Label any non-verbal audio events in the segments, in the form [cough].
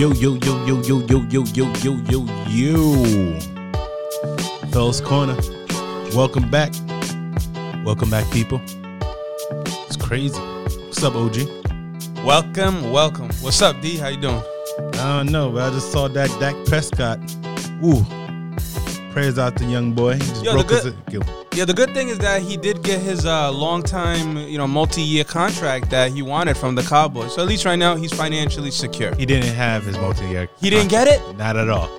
Yo, yo, yo, yo, yo, yo, yo, yo, yo, yo, yo. Fellas Corner. Welcome back. Welcome back, people. It's crazy. What's up, OG? Welcome, welcome. What's up, D? How you doing? I don't know, but I just saw Dak Dak Prescott. Ooh. Prayers out to young boy. He just Yo, the broke his good- ankle. Yeah, the good thing is that he did get his uh, long time, you know, multi-year contract that he wanted from the Cowboys. So at least right now he's financially secure. He didn't have his multi-year. He didn't get it? Not at all.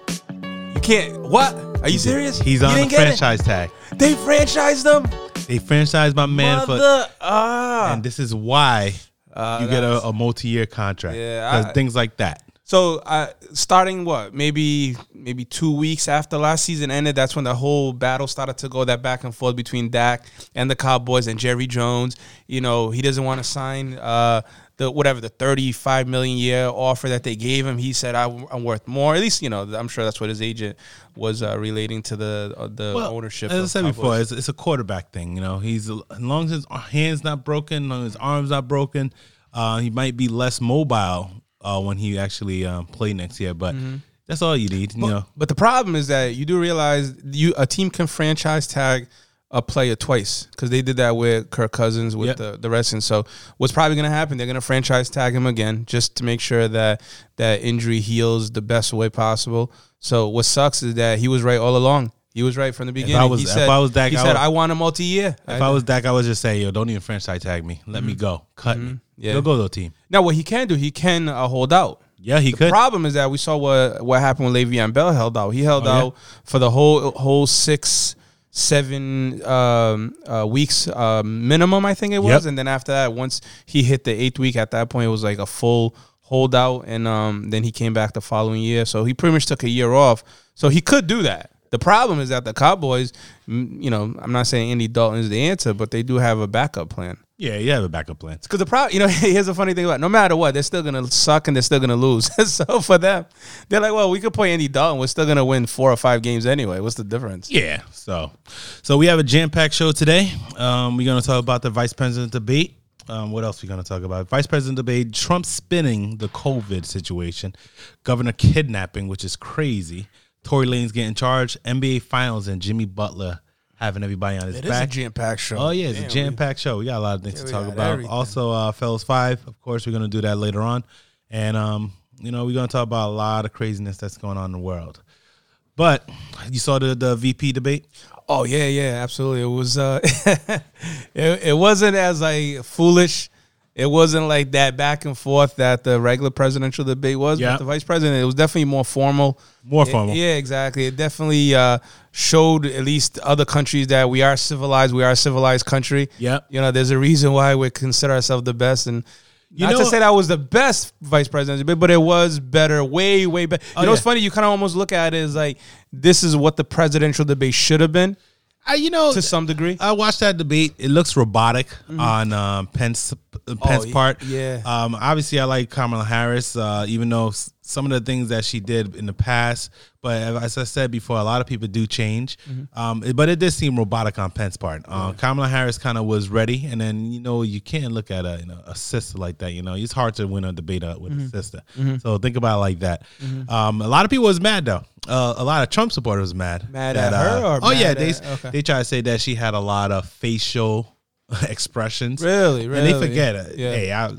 You can't. What? Are you serious? He's He on the get it? franchise tag. They franchised him. They franchised my man for Mother, ah. and this is why Uh, you get a, a multi-year contract. Yeah, I- things like that. So uh, starting what maybe maybe two weeks after last season ended, that's when the whole battle started to go that back and forth between Dak and the Cowboys and Jerry Jones. You know he doesn't want to sign uh, the whatever the thirty five million year offer that they gave him. He said I, am worth more. At least you know I'm sure that's what his agent was uh, relating to the uh, the ownership. As I said before, it's, it's a quarterback thing. You know, he's as long as his hand's not broken, as long as his arm's not broken, uh, he might be less mobile uh, when he actually um, play next year. But Mm-hmm. that's all you need. You know, But the problem is that you do realize you a team can franchise tag a player twice because they did that with Kirk Cousins with Yep. the the Redskins. So what's probably going to happen? They're going to franchise tag him again just to make sure that that injury heals the best way possible. So what sucks is that he was right all along. He was right from the beginning. If I was- he if said, I was Dak, he I said, would- "I want a multi-year." if I was Dak, I would just say, yo, don't even franchise tag me. Let me go. Cut me. Mm-hmm. Yeah. He'll go to a team. now, what he can do, he can uh, hold out. Yeah, he could. The could. problem is that we saw what what happened when Le'Veon Bell held out. He held Oh, yeah? out for the whole whole six seven um, uh, weeks uh, minimum, I think it was, Yep. and then after that, once he hit the eighth week, at that point it was like a full holdout, and um, then he came back the following year. So he pretty much took a year off. So he could do that. The problem is that the Cowboys, you know, I'm not saying Andy Dalton is the answer, but they do have a backup plan. Yeah, you have a backup plan. Because the problem, you know, [laughs] here's a funny thing about it. no matter what, they're still gonna suck and they're still gonna lose. [laughs] so for them, they're like, well, we could play Andy Dalton. We're still gonna win four or five games anyway. What's the difference? Yeah. So, so we have a jam packed show today. Um, we're gonna talk about the vice president debate. Um, what else are we gonna talk about? Vice president debate. Trump spinning the COVID situation. Governor kidnapping, which is crazy. Tory Lanez getting charged. NBA Finals and Jimmy Butler having everybody on his It is a back. jam packed show. Oh yeah, it's a jam packed show. We got a lot of things Yeah, to talk about. everything. Also, uh, Fellas Five, of course, we're gonna do that later on, and um, you know, we're gonna talk about a lot of craziness that's going on in the world. But you saw the the VP debate. Oh yeah, yeah, absolutely. It was uh [laughs] it, it wasn't as like foolish. It wasn't like that back and forth that the regular presidential debate was. Yeah. But the vice president, it was definitely more formal. More It- formal. yeah, exactly. It definitely uh, showed at least other countries that we are civilized. We are a civilized country. Yeah. You know, there's a reason why we consider ourselves the best. And You not know- to say that was the best vice president debate, but it was better, way, way better. You Oh, know, what's yeah. funny? You kind of almost look at it as like this is what the presidential debate should have been I, you know, to some degree. I watched that debate. It looks robotic on um, Pence Pence y- part. yeah. Um, obviously, I like Kamala Harris, uh, even though some of the things that she did in the past. But as I said before, a lot of people do change. Um, but it did seem robotic on Pence part. Uh, Kamala Harris kind of was ready, and then you know you can't look at a you know a sister like that. You know it's hard to win a debate uh, with a sister. So think about it like that. Um, a lot of people was mad though. Uh, a lot of Trump supporters was mad. Mad that, at her uh, or oh yeah, they at- okay. they try to say that she had a lot of facial [laughs] expressions. Really, And they forget it. Yeah. Hey, I,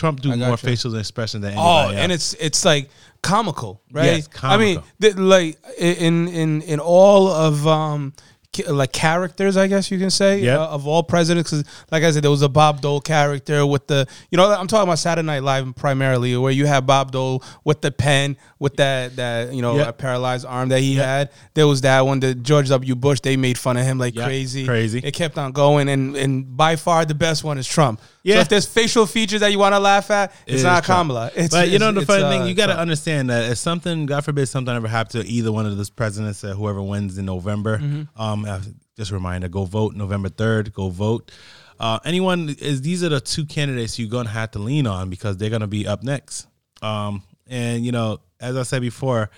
Trump do more gotcha. facial expression than Oh, anybody and else. it's it's like comical, right? Yes, comical. I mean, th- like in in in all of um ca- like characters, I guess you can say, Yep. uh, of all presidents. 'cause like I said, there was a Bob Dole character with the, you know, I'm talking about Saturday Night Live primarily, where you have Bob Dole with the pen, with that that you know Yep. a paralyzed arm that he had. There was that one. The George W. Bush, they made fun of him like Yep, crazy, crazy. It kept on going, and and by far the best one is Trump. Yeah. So if there's facial features that you want to laugh at, it's is not. Kamala. It's, but you know the funny uh, thing, you got to understand that if something, God forbid, something ever happened to either one of those presidents, uh, whoever wins in November, Mm-hmm. um, uh, just a reminder, go vote November third. Go vote. Uh, anyone is these are the two candidates you're gonna have to lean on because they're gonna be up next. Um, and you know, as I said before,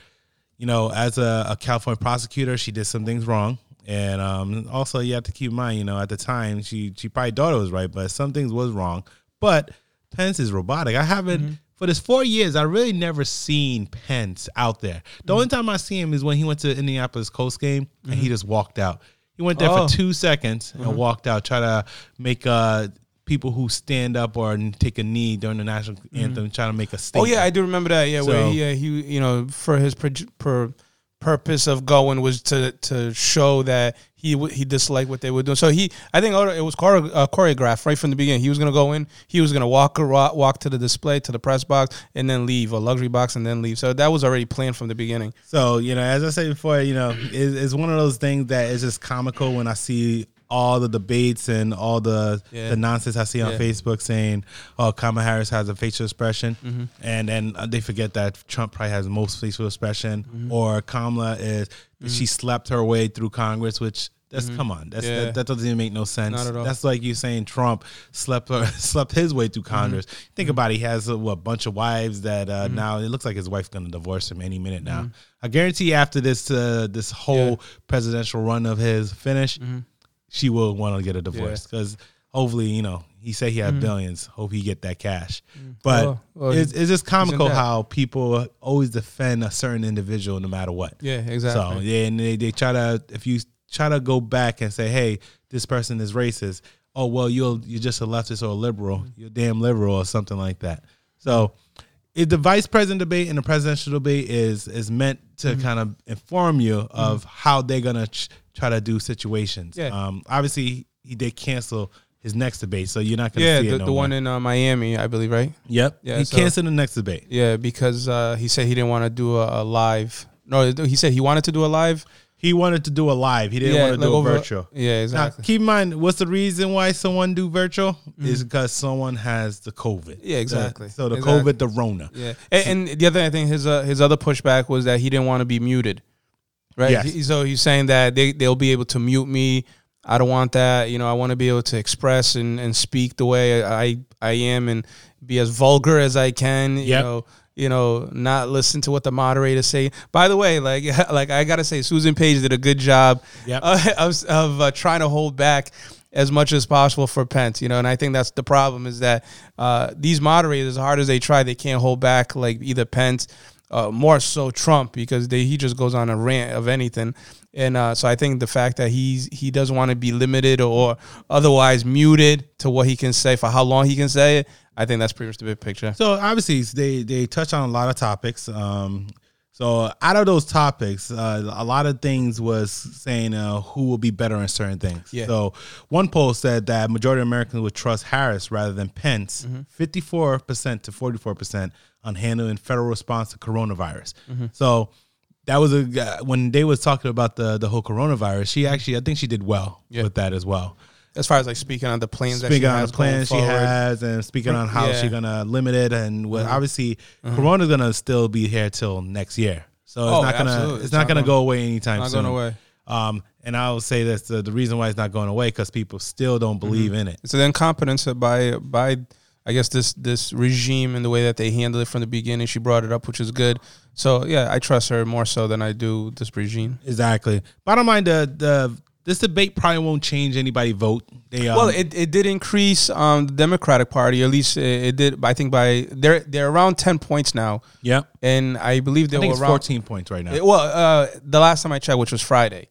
you know, as a, a California prosecutor, she did some things wrong. And um, also, you have to keep in mind, you know, at the time, she she probably thought it was right, but some things was wrong. But Pence is robotic. I haven't for this four years, I really never seen Pence out there. The only time I see him is when he went to Indianapolis Colts game and he just walked out. He went there Oh. for two seconds and walked out, try to make uh people who stand up or take a knee during the national anthem, try to make a statement. Oh yeah, I do remember that. Yeah, where he, uh, he you know for his per, per purpose of going was to to show that he he disliked what they were doing. So he, I think it was uh, choreographed right from the beginning. He was gonna go in, he was gonna walk walk to the display to the press box and then leave, a luxury box and then leave. So that was already planned from the beginning. So you know, as I said before, you know, it's one of those things that is just comical when I see all the debates and all the Yeah. the nonsense I see on Yeah. Facebook saying, "Oh, Kamala Harris has a facial expression," Mm-hmm. and then uh, they forget that Trump probably has the most facial expression, Mm-hmm. or Kamala is she slept her way through Congress, which. That's come on. That's Mm-hmm. Yeah. that, that doesn't even make no sense. Not at all. That's like you saying Trump slept her, [laughs] slept his way through Congress. Mm-hmm. Think about it. He has a what, bunch of wives that uh, now it looks like his wife's gonna divorce him any minute now. I guarantee after this uh, this whole Mm-hmm. Presidential run of his finish, Mm-hmm. She will want to get a divorce because hopefully you know he said he had billions. Hope he get that cash. But Mm-hmm. Well, well, it's, it's just comical how people always defend a certain individual no matter what. Yeah, exactly. So yeah, and they, they try to if you try to go back and say, hey, this person is racist. Oh well, you're you're just a leftist or a liberal. You're damn liberal or something like that. So. If the vice president debate and the presidential debate is is meant to Mm-hmm. kind of inform you of how they're gonna ch- try to do situations. Yeah. Um, obviously, he did cancel his next debate, so you're not gonna yeah, see the, it no the more. one in uh, Miami, I believe, right? Yep. Yeah, he so- canceled the next debate. Yeah, because uh, he said he didn't want to do a, a live. No, he said he wanted to do a live. He wanted to do a live. He didn't yeah, want to like do a over- virtual. Yeah, Now, exactly. keep in mind, what's the reason why someone do virtual? Mm-hmm. Is because someone has the COVID. Yeah, exactly. The- so the Exactly. COVID, the Rona. Yeah, and, and the other thing, his uh, his other pushback was that he didn't want to be muted, right? Yes. So he's saying that they they'll be able to mute me. I don't want that. You know, I want to be able to express and, and speak the way I I am and be as vulgar as I can. You Yep. know, you know, not listen to what the moderators say. By the way, like [laughs] like I gotta say, Susan Page did a good job Yep. [laughs] uh, of of uh, trying to hold back as much as possible for Pence. You know, and I think that's the problem is that uh, these moderators, as hard as they try, they can't hold back like either Pence. Uh, more so Trump because they, he just goes on a rant of anything, and uh, so I think the fact that he's he doesn't want to be limited or otherwise muted to what he can say for how long he can say it, I think that's pretty much the big picture. So obviously they they touch on a lot of topics. Um, so out of those topics, uh, a lot of things was saying uh, who will be better in certain things. Yeah. So one poll said that majority of Americans would trust Harris rather than Pence, Mm-hmm. 54 percent to 44 percent on handling federal response to coronavirus. Mm-hmm. So that was a uh, when they was talking about the the whole coronavirus. She actually, I think she did well Yeah. with that as well. As far as like speaking on the plans, that Speaking she on has the plan going she has and speaking on how Yeah. Mm-hmm. she's gonna limit it and what obviously Corona's gonna still be here till next year. So it's Oh, not gonna it's, It's not, not gonna going- go away anytime not soon. going away. Um, and I will say this: the, the reason why it's not going away because people still don't Mm-hmm. believe in it. It's an incompetence by by I guess this this regime and the way that they handled it from the beginning. She brought it up, which is good. So yeah, I trust her more so than I do this regime. Exactly. Bottom line, the the this debate probably won't change anybody vote. They um, well, it, it did increase um, the Democratic Party. At least it, it did. I think by they're they're around ten points now, Yeah, and I believe they I were it's around. fourteen points right now. It- well, uh, the last time I checked, which was Friday.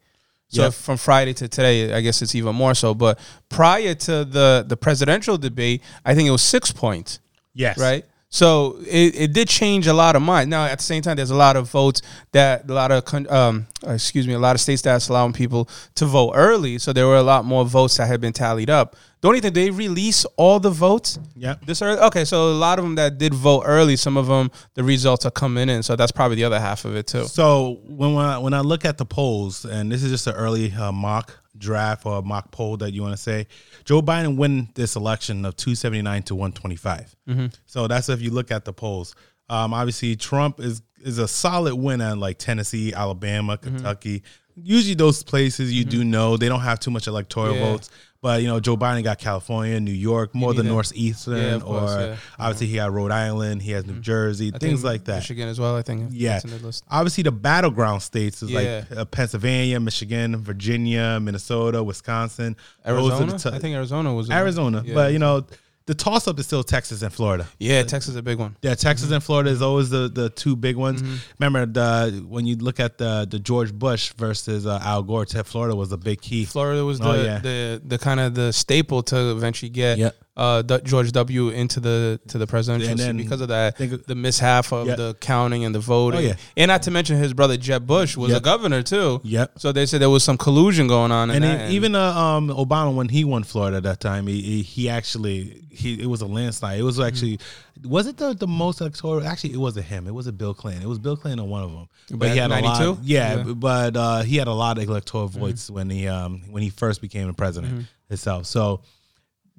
So Yep. from Friday to today, I guess it's even more so. But prior to the the presidential debate, I think it was six points. yes. right? So it, it did change a lot of minds. Now at the same time, there's a lot of votes that a lot of um excuse me, a lot of states that's allowing people to vote early. So there were a lot more votes that had been tallied up. Don't you think they release all the votes Yep. this early? Okay, so a lot of them that did vote early, some of them the results are coming in. So that's probably the other half of it too. So when I, when I look at the polls, and this is just an early uh, mock draft or mock poll that you want to say, Joe Biden win this election of 279 to 125. Mm-hmm. So that's if you look at the polls. Um, obviously, Trump is is a solid winner in like Tennessee, Alabama, mm-hmm. Kentucky. Usually, those places you mm-hmm. do know they don't have too much electoral Yeah. votes. But you know, Joe Biden got California, New York, more the northeastern, Yeah, course, or yeah. obviously he got Rhode Island, he has New Jersey, I things like that. Michigan as well. I think. Yeah. that's in the list. Obviously, the battleground states is Yeah. like uh, Pennsylvania, Michigan, Virginia, Minnesota, Wisconsin. Arizona. t- I think Arizona was Arizona. But you know, the toss up is still Texas and Florida. Yeah, Texas is a big one. Yeah, Texas Mm-hmm. and Florida is always the, the two big ones. Remember the when you look at the the George Bush versus uh, Al Gore, Te- Florida was a big key. Florida was the Oh, yeah. the, the kind of the staple to eventually get Yeah. Uh, D- George W. into the to the presidential And seat because of that think the mishap of the counting and the voting. Oh, yeah. And not to mention his brother Jeb Bush was a governor too. Yep. So they said there was some collusion going on. And even uh, um, Obama when he won Florida at that time, he, he he actually he it was a landslide. It was Mm-hmm. actually was it the, the most electoral? Actually, it wasn't him. It was a Bill Clinton. It was Bill Clinton on one of them. But he had a lot. Yeah, Yeah. but uh, he had a lot of electoral Mm-hmm. votes when he um when he first became the president himself. So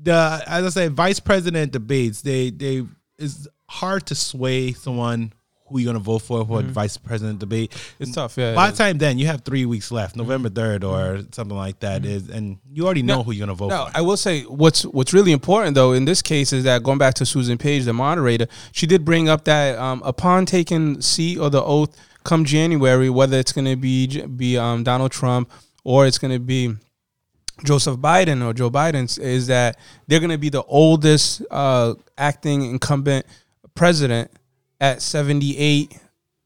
the as I say, vice president debates they they it's hard to sway someone who you're gonna vote for for a vice president debate. it's tough. Yeah. By the time then, you have three weeks left, November third or something like that is, and you already know No, who you're gonna vote No, for. I will say what's what's really important though in this case is that going back to Susan Page, the moderator, she did bring up that um, upon taking seat or the oath come January, whether it's going to be be um, Donald Trump or it's going to be Joseph Biden or Joe Biden, is that they're going to be the oldest uh, acting incumbent president at 78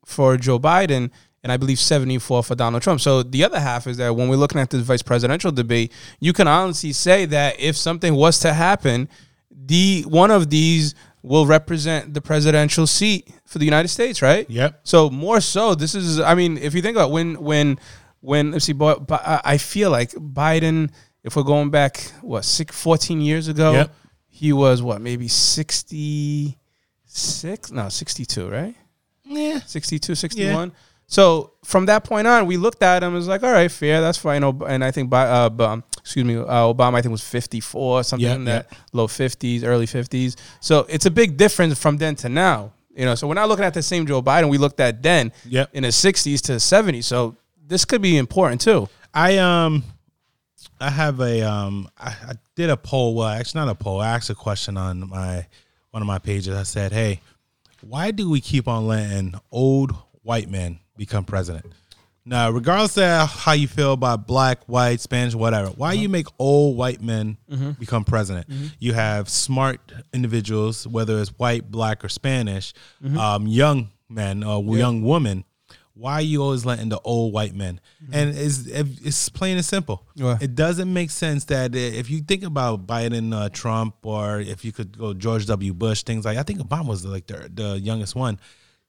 for Joe Biden and I believe 74 for Donald Trump. So the other half is that when we're looking at this vice presidential debate, you can honestly say that if something was to happen, the one of these will represent the presidential seat for the United States, right? Yep. So more so, this is. I mean, if you think about when when when let's see, but, but I feel like Biden. If we're going back, what six, 14 years ago, Yep. he was what maybe 66 no 62 right Yeah. 62 61 so from that point on we looked at him as like all right fair that's fine and i think by uh, um, excuse me uh, obama i think was 54 something Yeah, in that low 50s early 50s so it's a big difference from then to now you know so we're not looking at the same joe biden we looked at then Yep. in his 60s to 70s so this could be important too I um I have a um I, I did a poll. Well, actually not a poll. I asked a question on my one of my pages. I said, "Hey, why do we keep on letting old white men become president?" Now, regardless of how you feel about black, white, Spanish, whatever, why you make old white men become president? You have smart individuals, whether it's white, black, or Spanish, um, young men or young women. Why are you always letting the old white men? And it's it's plain and simple. Yeah. It doesn't make sense that if you think about Biden, uh, Trump, or if you could go George W. Bush, things like I think Obama was like the, the youngest one.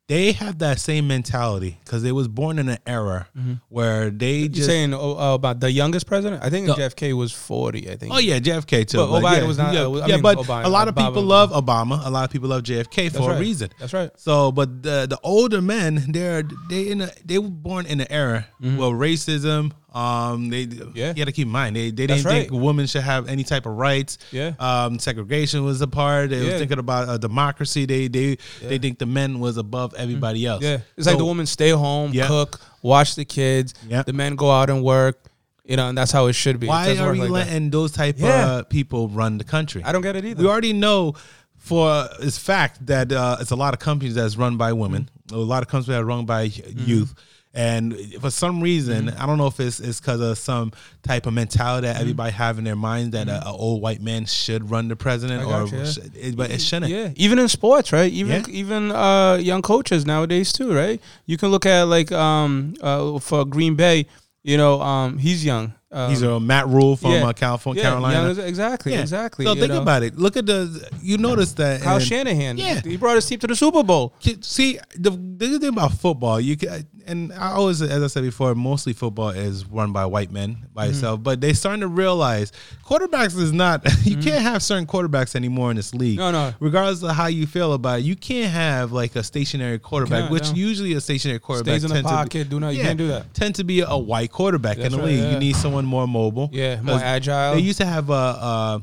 They have that same mentality because they was born in an era where they you just saying oh, uh, about the youngest president i think No. jfk was 40 i think Oh yeah, JFK too. But Obama yeah, was not- Yeah, I yeah, mean, but Obama- a lot of Obama- people love Obama. A lot of people love JFK for That's a reason. that's right So, but the the older men, they're they in a, they were born in an era well racism. Um, they Mm-hmm. Yeah. you got to keep in mind they they That's didn't think women should have any type of rights. Yeah. Um, segregation was a part. They Yeah. was thinking about uh, democracy. They they they think the men was above everybody else. Yeah, it's like the woman stay home, Yeah. cook, watch the kids. Yeah. The men go out and work. You know, and that's how it should be. Why are we like that. letting those type Yeah. of people run the country? I don't get it either. We already know for it's fact that uh, it's a lot of companies that's run by women, Mm-hmm. a lot of companies that are run by youth. And for some reason, Mm-hmm. I don't know if it's it's because of some type of mentality that everybody have in their mind that a, a old white man should run the president, Mm-hmm. Or you, yeah. should- it- but it shouldn't. Yeah, even in sports, right? Even Yeah. even uh, young coaches nowadays too, right? You can look at like um uh, for Green Bay, you know, um he's young. Um, He's a Matt Rhule from yeah. uh, California, yeah, Carolina. young- exactly, Yeah. exactly. So think know. about it. Look at the. You notice that Kyle and- Shanahan. Yeah. he brought his team to the Super Bowl. See, the, the good thing about football, you can, and I always, as I said before, mostly football is run by white men by Mm-hmm. itself. But they starting to realize quarterbacks is not. [laughs] You can't have certain quarterbacks anymore in this league. Mm-hmm. No, no. Regardless of how you feel about it, you can't have like a stationary quarterback, which no. usually a stationary quarterback Stays in the to be- Do not. You can't do that. Tend to be a white quarterback in That's the right, league. yeah. You need someone more mobile. Yeah, more agile. They used to have a. Uh,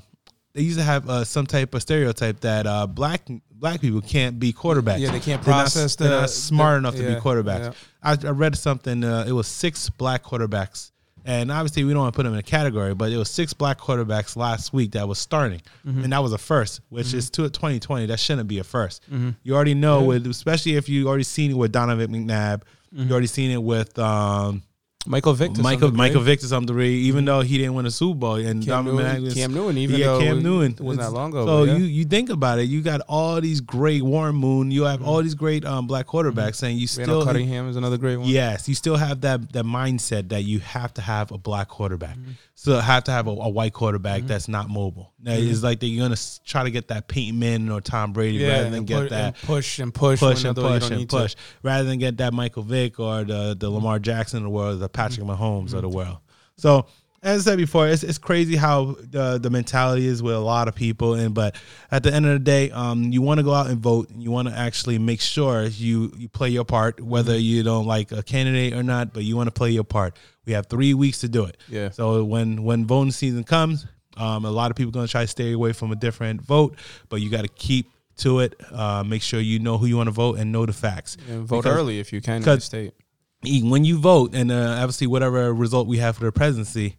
they used to have uh, some type of stereotype that uh, black black people can't be quarterbacks. Yeah, they can't They're not- process They're the- not smart the- enough to yeah, be quarterbacks. I, I read something. Uh, it was six black quarterbacks, and obviously we don't want to put them in a category, but it was six black quarterbacks last week that was starting, Mm-hmm. and that was a first, which is to 2020. That shouldn't be a 1st You already know with, especially if you already seen it with Donovan McNabb. Mm-hmm. You already seen it with. Um, Michael Vick. to Michael. Michael Vick to some degree, even though he didn't win a Super Bowl, and Cam Donovan Newton, McNabb- Cam Newton, even yeah, Cam it- Newton wasn't that long ago, So yeah. you you think about it, you got all these great Warren Moon, you have all these great um, black quarterbacks, and you Mm-hmm. Randall still Cunningham is another great one. Yes, you still have that that mindset that you have to have a black quarterback. Mm-hmm. So have to have a, a white quarterback that's not mobile. Now, It's like they're gonna try to get that Peyton Manning or Tom Brady Yeah, rather than get that and push and push, push and push and need to. push rather than get that Michael Vick or the the Lamar Jackson of the world, the Patrick Mm-hmm. Mahomes of the world. So as I said before, it's, it's crazy how the the mentality is with a lot of people, and but at the end of the day, um, you want to go out and vote, and you want to actually make sure you you play your part, whether Mm-hmm. you don't like a candidate or not, but you want to play your part. We have three weeks to do it. Yeah. So when when voting season comes, um, a lot of people are going to try to stay away from a different vote, but you got to keep to it. Uh, make sure you know who you want to vote and know the facts. And vote Because- early if you can in the state. when you vote, and uh, obviously whatever result we have for the presidency,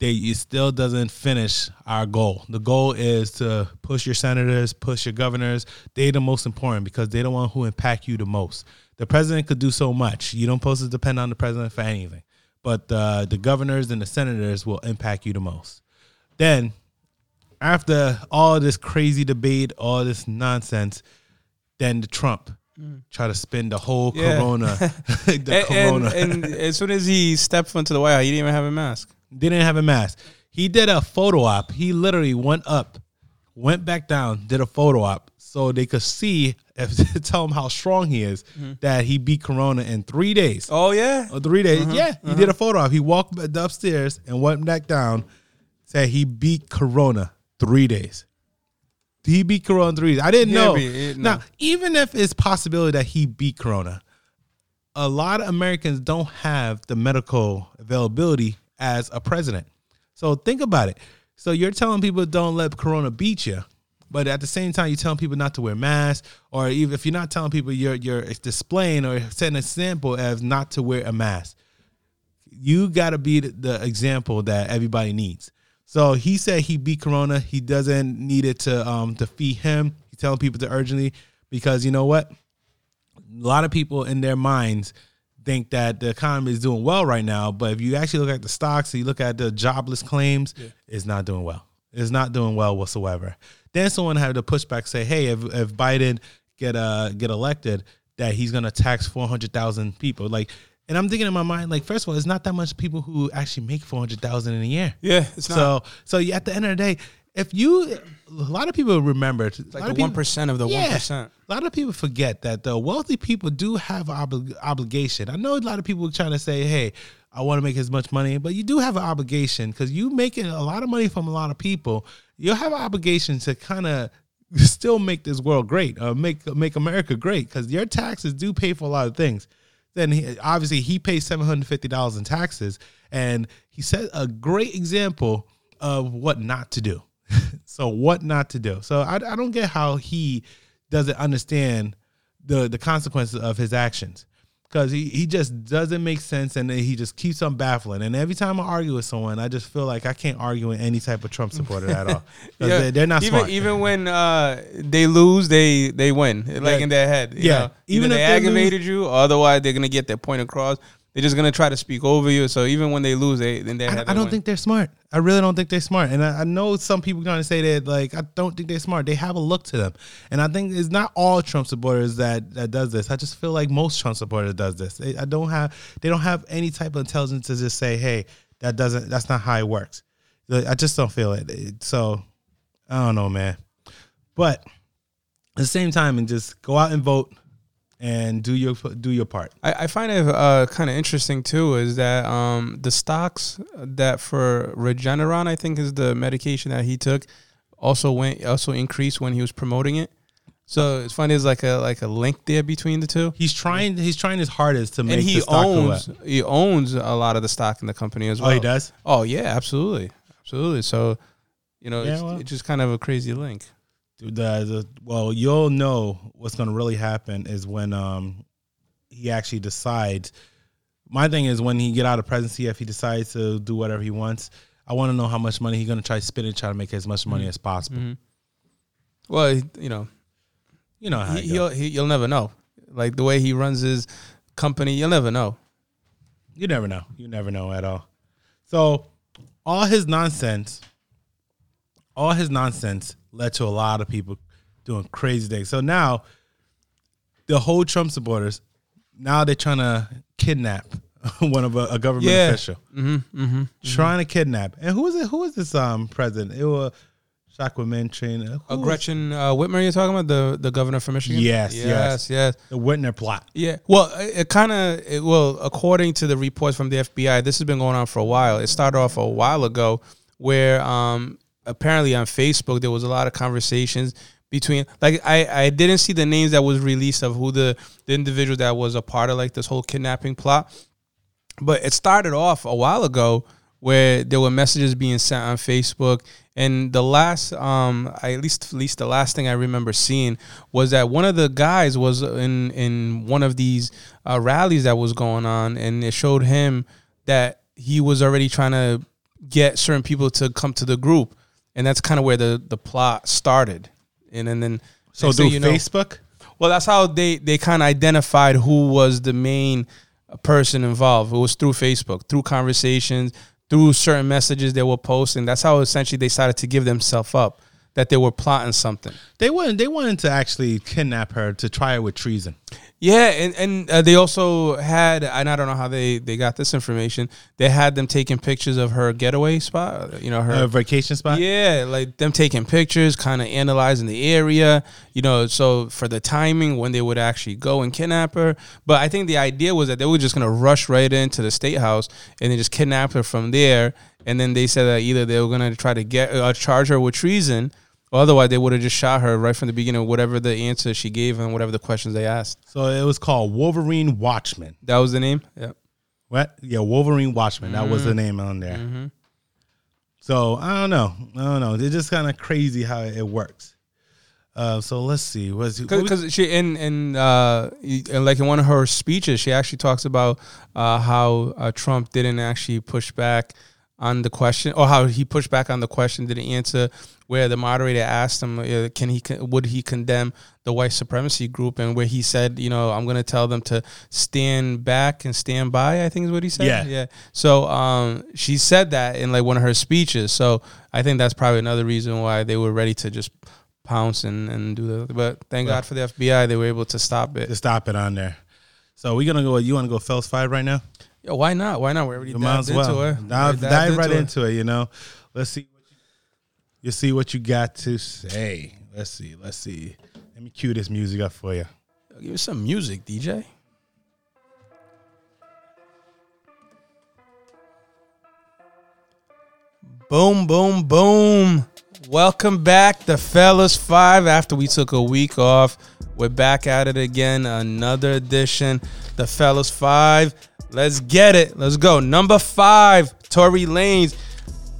they it still doesn't finish our goal. The goal is to push your senators, push your governors. They're the most important because they're the one who impact you the most. The president could do so much. You don't supposed to depend on the president for anything, but uh, the governors and the senators will impact you the most. Then, after all this crazy debate, all this nonsense, then the Trump try to spin the whole Yeah. corona, [laughs] [laughs] the And, corona. and, and as soon as he stepped into the White House, he didn't even have a mask. didn't have a mask. He did a photo op. He literally went up, went back down, did a photo op so they could see [laughs] tell him how strong he is mm-hmm. that he beat Corona in three days. Oh yeah, Oh, three days. Uh-huh. Yeah, he did a uh-huh. photo op. He walked upstairs and went back down. Said he beat Corona three days. He beat Corona three days. I didn't Yeah, know. it- no. Now, even if it's possibility that he beat Corona, a lot of Americans don't have the medical availability as a president. So think about it. So you're telling people don't let Corona beat you, but at the same time you're telling people not to wear masks, or even if you're not telling people you're you're displaying or setting a example as not to wear a mask. You got to be the- example that everybody needs. So he said he beat Corona. He doesn't need it to um, defeat him. He's telling people to urgently because you know what? a lot of people in their minds think that the economy is doing well right now, but if you actually look at the stocks, you look at the jobless claims, it's not doing well. It's not doing well whatsoever. Then someone had to push back, say, "Hey, if, if Biden get uh get elected, that he's gonna tax four hundred thousand people." Like, and I'm thinking in my mind, like, first of all, it's not that much people who actually make four hundred thousand in a year. yeah. It's not So, so at the end of the day, if you, a lot of people remember, it's like the one of the one yeah. percent. A lot of people forget that the wealthy people do have an obli- obligation. I know a lot of people trying to say, "Hey, I want to make as much money," but you do have an obligation because you making a lot of money from a lot of people. You have an obligation to kind of still make this world great, or make make America great, because your taxes do pay for a lot of things. Then he, obviously he pays seven hundred fifty dollars in taxes, and he set a great example of what not to do. [laughs] so what not to do. So I, I don't get how he doesn't understand the the consequences of his actions because he, he just doesn't make sense and he just keeps on baffling. And every time I argue with someone, I just feel like I can't argue with any type of Trump supporter at all. [laughs] 'Cause they're, they're not even smart. even when uh, they lose, they they win. Like Yeah. in their head. you Yeah. know? Even Either if they they aggravated you, or otherwise they're gonna get their point across. They're just gonna try to speak over you. So even when they lose, they in their I. I don't win. think they're smart. I really don't think they're smart. And I, I know some people gonna say that like I don't think they're smart. They have a look to them. And I think it's not all Trump supporters that that does this. I just feel like most Trump supporters does this. They, I don't have they don't have any type of intelligence to just say, hey, that doesn't that's not how it works. I just don't feel. It- So I don't know, man. But at the same time, and just go out and vote and do your do your part. I, I find it uh, kind of interesting too is that um, the stocks that for Regeneron, I think is the medication that he took, also went also increased when he was promoting it. So it's funny, there's like a like a link there between the two. He's trying. He's trying his hardest to make And he the stock owns he owns a lot of the stock in the company as well. Oh, he does. Oh yeah, absolutely, absolutely. So you know, Yeah, it's, well. it's just kind of a crazy link. The, the well, you'll know what's going to really happen is when um he actually decides. My thing is when he get out of presidency, if he decides to do whatever he wants, I want to know how much money he's going to try to spend and try to make as much money as possible. Mhm. Well, you know, You know how he, he'll he, you'll never know. Like the way he runs his company, you'll never know. You never know. You never know at all. So all his nonsense, all his nonsense led to a lot of people doing crazy things. So now the whole Trump supporters, now they're trying to kidnap [laughs] one of a, a government Yeah. official. Mm-hmm, mm-hmm. Trying to kidnap. And who is it? Who was this um president? It was Jacques Train. Uh, Gretchen uh, Whitmer, you're talking about the the governor from Michigan. Yes, yes, yes. yes. The Whitmer plot. Yeah. Well, it, it kind of well, according to the reports from the FBI, this has been going on for a while. It started off a while ago, where um apparently on Facebook there was a lot of conversations between like I I didn't see the names that was released of who the the individual that was a part of like this whole kidnapping plot, but it started off a while ago where there were messages being sent on Facebook. And the last, um, I, at least at least the last thing I remember seeing was that one of the guys was in in one of these uh, rallies that was going on, and it showed him that he was already trying to get certain people to come to the group, and that's kind of where the the plot started. And then, then So through you know- Facebook? well, that's how they they kind of identified who was the main uh, person involved. It was through Facebook, through conversations, through certain messages they were posting. That's how essentially they started to give themselves up that they were plotting something. They wanted they wanted to actually kidnap her to try it with treason. Yeah, and and uh, they also had, and I don't know how they they got this information. They had them taking pictures of her getaway spot. You know, her Her vacation spot. Yeah, like them taking pictures, kind of analyzing the area, you know, so for the timing when they would actually go and kidnap her. But I think the idea was that they were just going to rush right into the state house and then just kidnap her from there. And then they said that either they were going to try to get uh, charge her with treason, or otherwise they would have just shot her right from the beginning, whatever the answer she gave and whatever the questions they asked. So it was called Wolverine Watchmen. That was the name. Yeah. What? Yeah, Wolverine Watchmen. That Mm-hmm. was the name on there. So I don't know. I don't know. It's just kind of crazy how it works. Uh, so let's see. Was because she in in uh and like in one of her speeches she actually talks about uh how uh, Trump didn't actually push back on the question or how he pushed back on the question didn't answer where the moderator asked him uh, can he would he condemn the white supremacy group and where he said you know I'm going to tell them to stand back and stand by I think is what he said Yeah. yeah so um she said that in like one of her speeches so I think that's probably another reason why they were ready to just pounce and, and do the but thank God for the FBI they were able to stop it. to stop it on there. So we're gonna go. You want to go Fells five right now? Yo, why not? Why not? We already You dived as well. into it. Dive, dive right it. into it. You know. Let's see. What you, you see what you got to say. Let's see. Let's see. Let me cue this music up for you. Yo, Give us some music, DJ. Boom, boom, boom. Welcome back, the Fellas Five. After we took a week off, we're back at it again. Another edition, the Fellas Five. Let's get it. Let's go. Number five, Tory Lanez.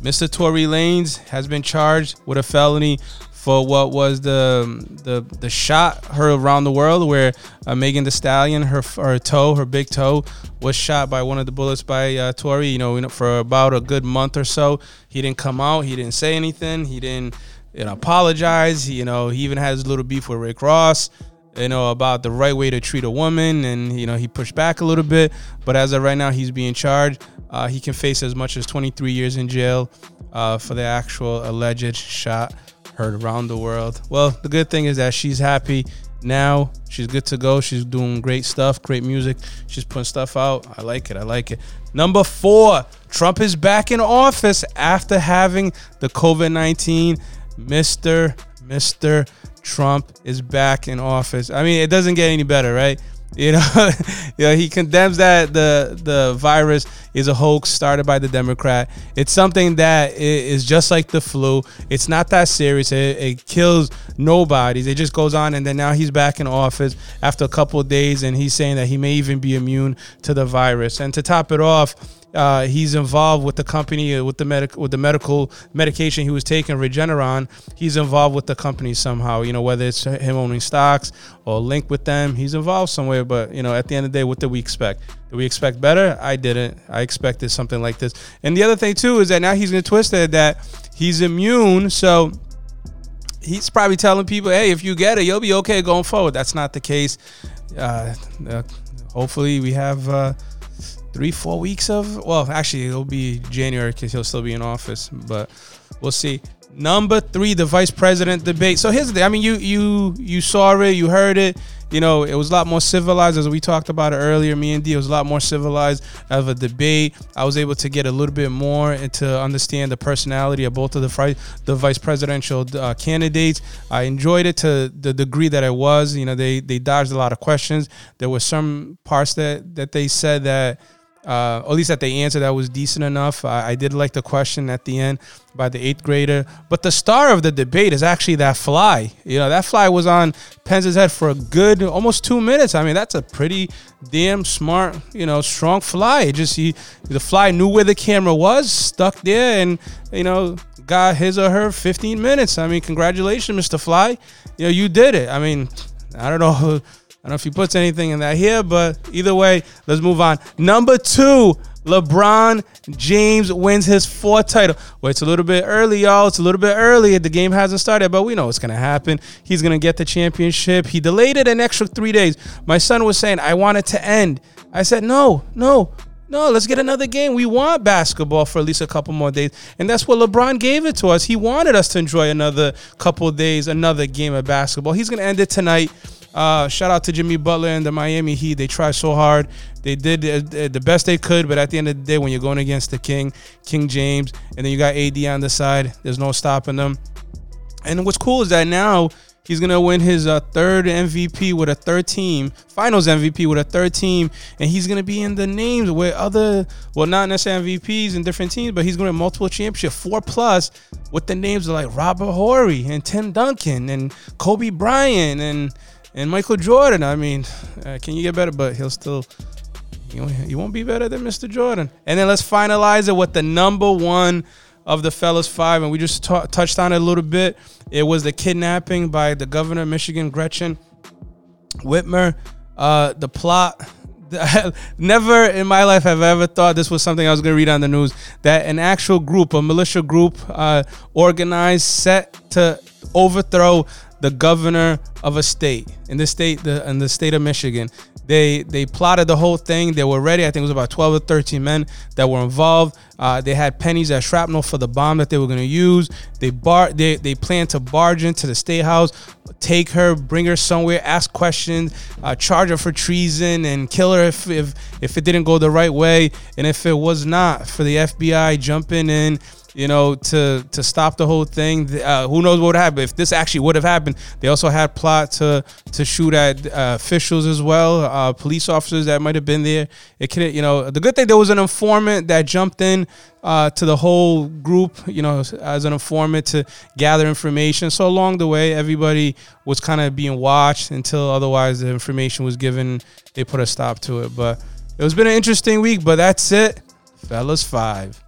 Mr. Tory Lanez has been charged with a felony for what was the the the shot her around the world, where uh, Megan Thee Stallion, her her toe, her big toe, was shot by one of the bullets by uh, know, you know, for about a good month or so, he didn't come out, he didn't say anything, he didn't you know apologize. He, you know, he even has a little beef with Rick Ross you know, about the right way to treat a woman, and you know, he pushed back a little bit. But as of right now, he's being charged. Uh, he can face as much as 23 years in jail uh, for the actual alleged shot heard around the world. Well, the good thing is that she's happy now. She's good to go. She's doing great stuff, great music. She's putting stuff out. I like it. I like it. Number four, Trump is back in office after having the COVID 19. Mr. Mr. Trump is back in office. I mean, it doesn't get any better, right? You know, [laughs] you know, he condemns that the the virus is a hoax started by the Democrat. It's something that is just like the flu. It's not that serious. It, it kills nobody. It just goes on, and then now he's back in office after a couple of days, and he's saying that he may even be immune to the virus. And to top it off, uh, he's involved with the company uh, with the medic with the medical medication he was taking Regeneron. He's involved with the company somehow. You know whether it's him owning stocks or linked with them. He's involved somewhere. But you know at the end of the day, what did we expect? Did we expect better? I didn't. I expected something like this. And the other thing too is that now he's gonna twist it that he's immune. So he's probably telling people, hey, if you get it, you'll be okay going forward. That's not the case. Uh, uh, hopefully, we have uh, three, four weeks of. Well, actually, it'll be January because he'll still be in office, but we'll see. Number three, the vice president debate. So here's the thing. I mean, you you you saw it, you heard it. You know, it was a lot more civilized as we talked about it earlier. Me and D, it was a lot more civilized of a debate. I was able to get a little bit more and to understand the personality of both of the the vice presidential uh, candidates. I enjoyed it to the degree that it was. You know, they they dodged a lot of questions. There were some parts that that they said that uh, at least that they answered that was decent enough. I, I, did like the question at the end by the eighth grader, but the star of the debate is actually that fly. You know, that fly was on Pence's head for a good almost two minutes. I mean, that's a pretty damn smart, you know, strong fly. It just he, the fly knew where the camera was, stuck there, and you know, got his or her 15 minutes. I mean, congratulations, Mr. Fly. You know, you did it. I mean, I don't know I don't know if he puts anything in that here, but either way, let's move on. Number two, LeBron James wins his fourth title. Well, it's a little bit early, y'all. It's a little bit early. The game hasn't started, but we know what's going to happen. He's going to get the championship. He delayed it an extra three days. My son was saying, I want it to end. I said, no, no, no, let's get another game. We want basketball for at least a couple more days. And that's what LeBron gave it to us. He wanted us to enjoy another couple days, another game of basketball. He's going to end it tonight. Uh, shout out to Jimmy Butler and the Miami Heat. They tried so hard. They did the best they could, but at the end of the day, when you're going against the King, King James, and then you got AD on the side, there's no stopping them. And what's cool is that now he's gonna win his uh, third MVP with a third team, Finals MVP with a third team, and he's gonna be in the names with other, well, not necessarily MVPs in different teams, but he's gonna multiple championship, four plus, with the names of like Robert Horry and Tim Duncan and Kobe Bryant and and Michael Jordan. I mean, uh, can you get better? But he'll still. He won't be better than Mr. Jordan. And then let's finalize it with the number one of the fellas five, and we just t- touched on it a little bit. It was the kidnapping by the governor of Michigan, Gretchen Whitmer. Uh, the plot. [laughs] Never in my life have I ever thought this was something I was going to read on the news. That an actual group, a militia group, uh, organized, set to overthrow the governor of a state in the state the in the state of Michigan. They they plotted the whole thing. They were ready. I think it was about 12 or 13 men that were involved. Uh, they had pennies as shrapnel for the bomb that they were going to use. They bar they they planned to barge into the state house, take her, bring her somewhere, ask questions, uh, charge her for treason, and kill her if, if if it didn't go the right way. And if it was not for the FBI jumping in you know, to to stop the whole thing. Uh, who knows what would happen if this actually would have happened? They also had plot to to shoot at uh, officials as well, uh, police officers that might have been there. It could, you know, the good thing there was an informant that jumped in uh, to the whole group, you know, as an informant to gather information. So along the way, everybody was kind of being watched until otherwise the information was given. They put a stop to it, but it was been an interesting week. But that's it, fellas. Five.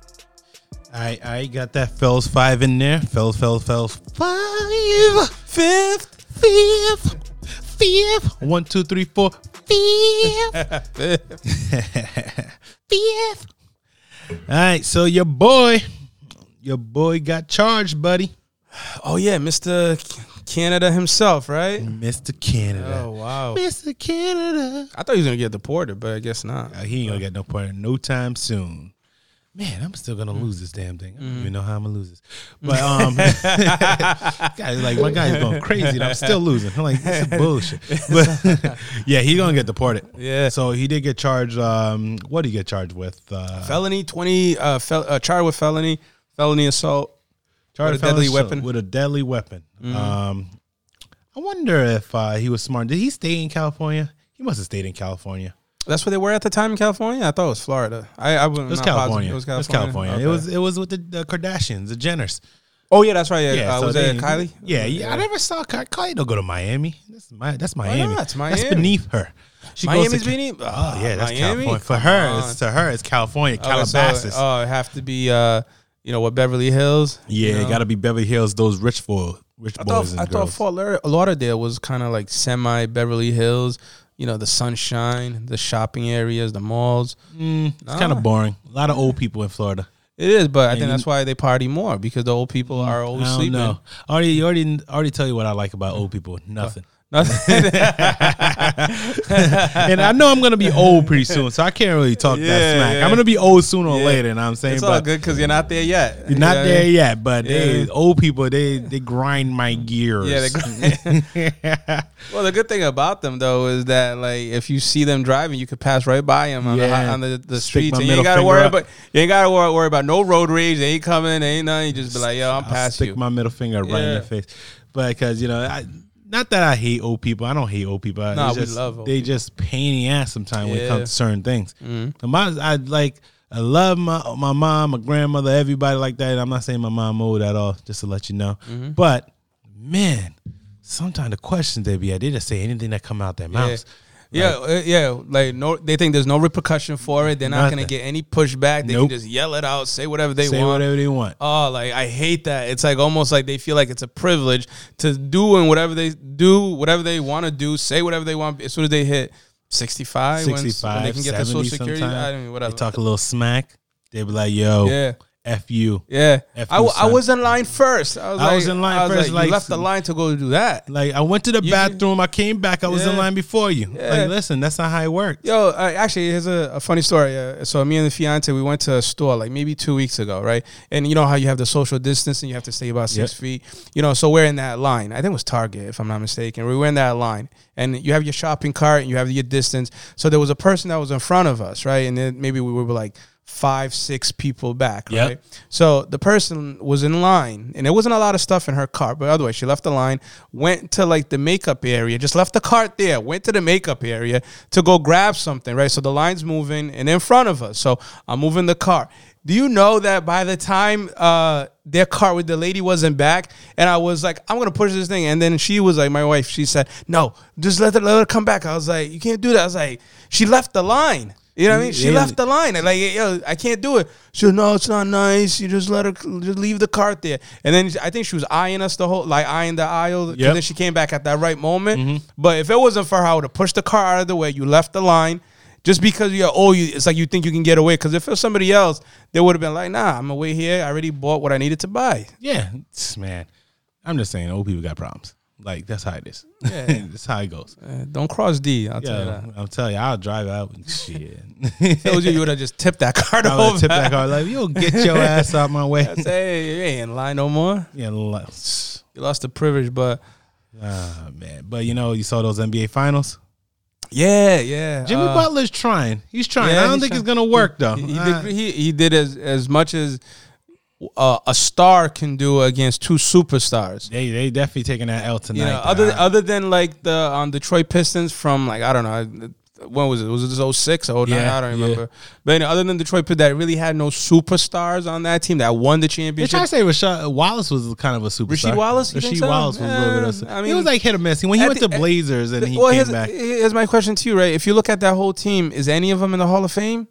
I I got that fells five in there. Fells, fells, fells. Five. Fifth. Fifth. Fifth. One, two, three, four. Fifth. [laughs] Fifth. All right. So your boy, your boy got charged, buddy. Oh yeah, Mr. Canada himself, right? Mr. Canada. Oh wow, Mr. Canada. I thought he was gonna get deported, but I guess not. Uh, he ain't gonna get no part no time soon man, I'm still gonna lose this damn thing. I don't mm. even know how I'm gonna lose this. But um, [laughs] guys, like my guy's going crazy, and I'm still losing. I'm like, this is bullshit. [laughs] But [laughs] yeah, he's gonna get deported. Yeah. So he did get charged. Um, what did he get charged with? Uh, felony twenty. Uh, fel- uh, charged with felony, felony assault. Charged with a deadly weapon. With a deadly weapon. Mm-hmm. Um, I wonder if uh, he was smart. Did he stay in California? He must have stayed in California. That's where they were at the time in California. I thought it was Florida. I, I it was California. It was California. It was California. Okay. It was it was with the, the, Kardashians, the Jenners. Oh yeah, that's right. Yeah, yeah uh, so was it Kylie? Yeah, yeah, I never saw Kylie. Kylie don't go to Miami. That's my that's Miami. That's Miami. That's beneath her. She Miami's beneath. Oh, oh, yeah, that's Miami? California. For her, it's, to her, it's California, Calabasas. So, oh, it have to be, uh, you know, what Beverly Hills. Yeah, you know? it got to be Beverly Hills. Those rich for rich I boys thought, I girls. thought Fort Lauderdale was kind of like semi Beverly Hills you know, the sunshine, the shopping areas, the malls. Mm, it's nah. kind of boring. A lot of old people in Florida. It is, but I think that's why they party more because the old people mm, are always sleeping. No, already, already, already tell you what I like about old people. Nothing. [laughs] And I know I'm gonna be old pretty soon, so I can't really talk that smack. yeah. I'm gonna be old sooner or Yeah. later, what I'm saying? it's all good because you're not there yet. you're not You know what I there mean? yet, but they old people they they grind my gears. Yeah, they [laughs] Well, the good thing about them though is that like if you see them driving, you could pass right by them on, the, Yeah. on the, the streets, and you ain't gotta worry up. about you ain't gotta worry, about no road rage. They ain't coming, they ain't nothing. You just be like, yo, I'm I'll past stick you. my middle finger right in Yeah. their face. But because you know, I, not that I hate old people. I don't hate old people. Nah, It's we just, love old They just pain in the ass sometimes when it Yeah. comes to certain things. And My, I like. I love my my mom, my grandmother, everybody like that. I'm not saying my mom old at all, just to let you know. Mm-hmm. But man, sometimes the questions they be at, they just say anything that come out their mouths. Yeah, uh, yeah, like no, they think there's no repercussion for it. They're not gonna get any pushback. They Nope. can just yell it out, say whatever they say want. whatever they want. Oh, like I hate that. It's like almost like they feel like it's a privilege to do and whatever they do, whatever they want to do, say whatever they want. As soon as they hit 65, 65, when, they can get their 70 social security. I mean, whatever. They talk a little smack. They be like, "Yo, yeah, f you." yeah. F I, you, I son. was in line first. I was, I like, was in line I was first, Like, like- you left the line to go do that. Like I went to the You- bathroom, I came back, I was in line before you. Yeah. Like, listen, that's not how it works. Yo, uh, actually, here's a, a funny story. Uh, so me and the fiance, we went to a store like maybe two weeks ago, right? And you know how you have the social distance and you have to stay about six Yep. feet. You know, so we're in that line. I think it was Target, if I'm not mistaken. We were in that line, and you have your shopping cart and you have your distance. So there was a person that was in front of us, right? And then maybe we were like five, six people back, Yep. right? So the person was in line, and there wasn't a lot of stuff in her cart. But otherwise, she left the line, went to like the makeup area, just left the cart there, went to the makeup area to go grab something, right? So the line's moving, and in front of us. So I'm moving the cart. Do you know that by the time uh, their cart with the lady wasn't back, and I was like, I'm gonna push this thing, and then she was like, my wife, she said, No, just let her, let her come back. I was like, You can't do that. I was like, She left the line. You know what I mean? She Yeah. left the line. Like, yo, I can't do it. She said, no, it's not nice. You just let her, just leave the cart there. And then I think she was eyeing us the whole, like eyeing the aisle. Yep. then she came back at that right moment. Mm-hmm. But if it wasn't for her, I would have pushed the car out of the way. You left the line. Just because you're oh, you, it's like you think you can get away. Because if it was somebody else, they would have been like, "Nah, I'm gonna wait here. I already bought what I needed to buy." Yeah, man. I'm just saying, old people got problems. Like that's how it is. Yeah. [laughs] that's how it goes. Uh, don't cross D. I'll tell you that. I'm telling you, I'll drive out. and Shit. [laughs] Was you, you would have just tipped that card [laughs] I over. would tip that car like, yo, get your ass out my way. I'd say, you ain't in line no more. yeah, [sighs] You lost the privilege, but ah, man. But you know, you saw those NBA finals. yeah, yeah. Jimmy uh, Butler's trying. He's trying. Yeah, I don't he's think it's trying. gonna work though. He, he did. He, he did as as much as uh, a star can do against two superstars. they they definitely taking that L tonight. You know, other Uh, other than like the um, Detroit Pistons from like I don't know. When was it? Was it 06 or 09? Yeah, I don't yeah. remember. But anyway, other than Detroit that really had no superstars on that team that won the championship. to say Rasheed Wallace was kind of a superstar. Rasheed Wallace, Rasheed so? Wallace was a little bit. Of, I he mean, was like hit or miss. When he went the- to Blazers and he well, came here's, back. here's my question to you, right? If you look at that whole team, is any of them in the Hall of Fame?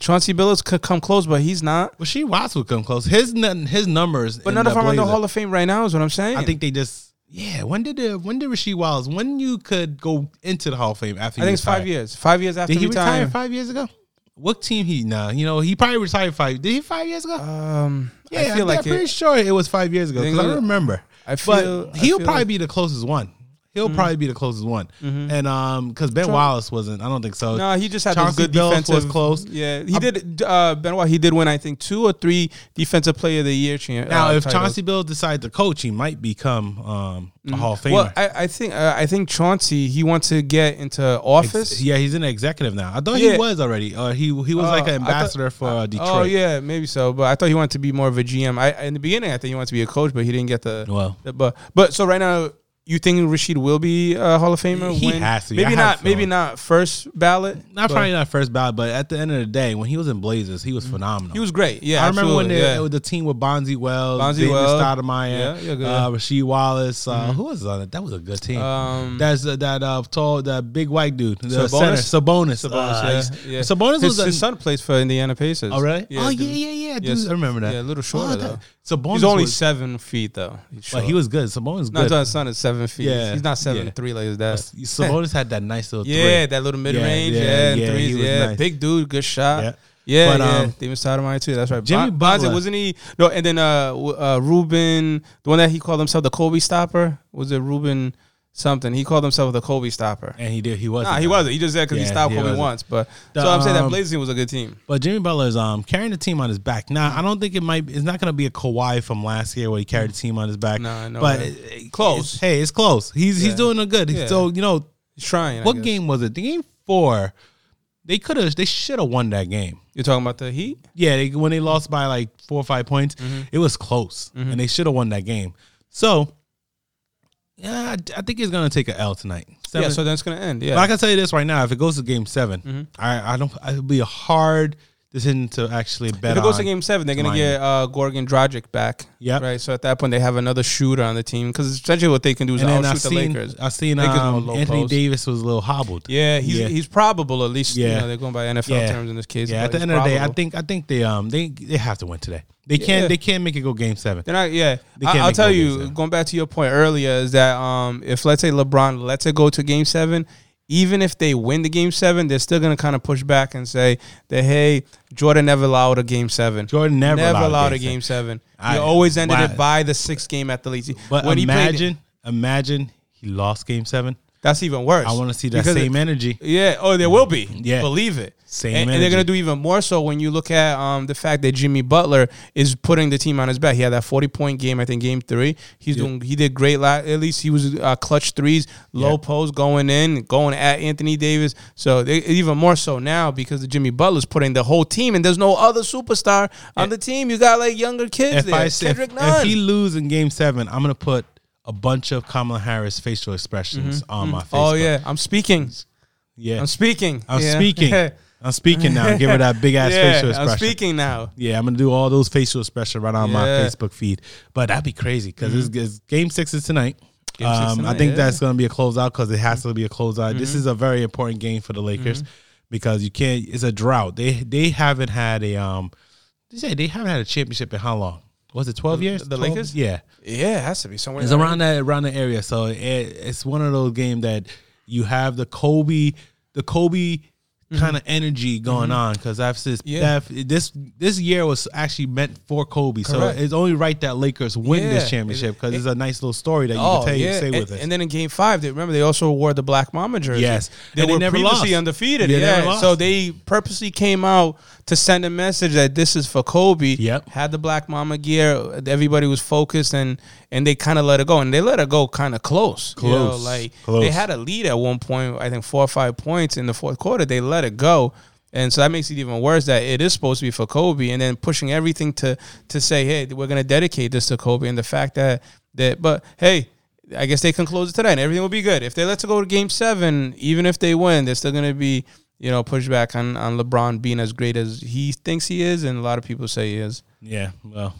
Chauncey Billups could come close, but he's not. Rasheed Wallace would come close. His n- his numbers, But none of the them are in the Hall of Fame right now. Is what I'm saying. I think they just yeah. When did the when did Rasheed Wallace? When you could go into the Hall of Fame after? I think it's five years. Five years after Did he retire five years ago? What team he? Nah, you know he probably retired five. Did he five years ago? Um, yeah, I feel I'm like pretty sure it was five years ago because I it- remember. I feel. But he'll feel probably like- be the closest one. He'll probably be the closest one. Mhm. And um, because Ben Wallace wasn't. I don't think so. No, he just had Chauncey good Billups defensive. was close. Yeah, he did. Uh, Benoit, he did win. I think two or three defensive player of the year. Champ, Now, uh, if titles. Chauncey Bill decides to coach, he might become um, a Hall of Famer. Mm-hmm. well, I, I think uh, I think Chauncey he wants to get into office. Ex- yeah, he's an executive now. I thought Yeah. he was already. Uh, he he was Oh, like I an thought- ambassador for uh, Detroit. Oh yeah, maybe so. But I thought he wanted to be more of a GM. I in the beginning I think he wanted to be a coach, but he didn't get the. Well, the but but so right now. You think Rasheed will be a Hall of Famer? He when- has to be. Maybe not. Maybe not first ballot. not but probably not first ballot, but at the end of the day, when he was in Blazers, he was phenomenal. He was great. Yeah, I remember when absolutely, they, yeah. the team with Bonzi Wells, Bonzi David Wells. Stoudamire, Yeah, yeah, uh, Rasheed Wallace. Uh, Who was on it? That was a good team. Um, That's uh, that uh, tall, that big white dude, the Sabonis? center, Sabonis. Sabonis, Uh, yeah, yeah. Sabonis his, was a, his son plays for Indiana Pacers. Oh really? Yeah, oh the- yeah, yeah, yeah. Dude, yes. I remember that. Yeah, a little shorter Oh, though. Sabonis He's only was, seven feet though. But he was good. Sabonis No, good. his son is seven feet. Yeah, he's not seven yeah. three like his dad. Sabonis had that nice little Yeah, three. that little mid Yeah, range. yeah, Yeah, threes. Yeah, nice. big dude, good shot. Yeah. Yeah, But, yeah. um, David Stoudamire too. That's right. Jimmy Bon- Bonzi, wasn't he? No, and then uh, uh, Ruben, the one that he called himself the Kobe stopper. Was it Ruben something. He called himself the Kobe stopper. and he did. He was. Nah, he wasn't. He just said because he stopped he Kobe wasn't. once. But The, so I'm saying that um, Blazers team was a good team. But Jimmy Butler's um carrying the team on his back. Now I don't think it might. It's not going to be a Kawhi from last year where he carried the team on his back. Nah, no but it- Close. it's- hey, it's close. He's he's doing a good. Yeah. So you know He's trying. What game was it? The game four. They could have. They should have won that game. You're talking about the Heat? Yeah, they, when they lost by like four or five points, Mm-hmm. it was close, and they should have won that game. So, yeah, I, I think he's gonna take an L tonight. Seven, Yeah. So then it's gonna end. Yeah. but I can tell you this right now: if it goes to Game 7 Mm-hmm. I I don't. It'll be a hard decision to actually bet if it goes to. Game Seven, they're gonna get uh, Goran Dragic back. Yeah, Right. So at that point, they have another shooter on the team because essentially what they can do is and then I outshoot the seen, Lakers. I seen um, Anthony post. Davis was a little hobbled. Yeah, he's Yeah. he's probable at least. You Yeah. know, they're going by NFL Yeah. terms in this case. Yeah, at the end of the day, I think I think they um they they have to win today. They can't Yeah. they can't make it go Game Seven. They're not. Yeah, They I, can't I'll tell you. Going back to your point earlier, is that um, if let's say LeBron lets it go to Game Seven, even if they win the Game Seven, they're still gonna kind of push back and say that hey, Jordan never allowed a Game Seven. Jordan never, allowed, a a Game Seven. I- he always ended wow. it by the sixth game at the least. But when he played, imagine imagine he lost Game Seven. That's even worse. I want to see that Because same it- energy. Yeah. Oh, there will be. Yeah. Believe it. Same and, and they're gonna do even more so when you look at um, the fact that Jimmy Butler is putting the team on his back. He had that forty point game, I think, game three. He's Yeah. doing. He did great. At least he was uh, clutch threes, low Yeah. post, going in, going at Anthony Davis. So they, even more so now because the Jimmy Butler's putting the whole team, and there's no other superstar on the team. You got like younger kids If there. I say if, Nunn. if he lose in Game Seven, I'm gonna put a bunch of Kamala Harris facial expressions on my face. oh yeah, I'm speaking. yeah. I'm speaking. I'm Yeah. speaking. [laughs] I'm speaking now. Give her that big ass yeah, facial expression. I'm speaking now. Yeah, I'm gonna do all those facial expressions right on my Facebook feed. But that'd be crazy because it's, it's game six is tonight. Game six um, I think yeah. that's gonna be a closeout because it has to be a closeout. This is a very important game for the Lakers Mm-hmm. because you can't. It's a drought. They they haven't had a um. They say they haven't had a championship in how long? Was it twelve years? the 12? Lakers? Yeah, Yeah, it has to be somewhere. it's around that around the area. So it, it's one of those games that you have the Kobe, the Kobe kind of energy going on because I've Mm-hmm. Yeah. this this year was actually meant for Kobe. Correct. So it's only right that Lakers win Yeah. this championship because It- it's a nice little story that you Oh can tell you yeah, say and, with us. and then in Game Five, they remember they also wore the Black Mamba jersey. Yes. they they were never previously lost. undefeated. Yeah, so they purposely came out to send a message that this is for Kobe. Yep. had the Black Mamba gear. Everybody was focused, and and they kind of let it go, and they let it go kind of close. you know, Close. like Close. they had a lead at one point. I think four or five points in the fourth quarter. They let it go. And so that makes it even worse that it is supposed to be for Kobe, and then pushing everything to to say, hey, we're gonna dedicate this to Kobe, and the fact that that, but hey, I guess they can close it today, and everything will be good. If they let it go to Game Seven, even if they win, they're still gonna be you know pushback on on LeBron being as great as he thinks he is, and a lot of people say he is. yeah, well,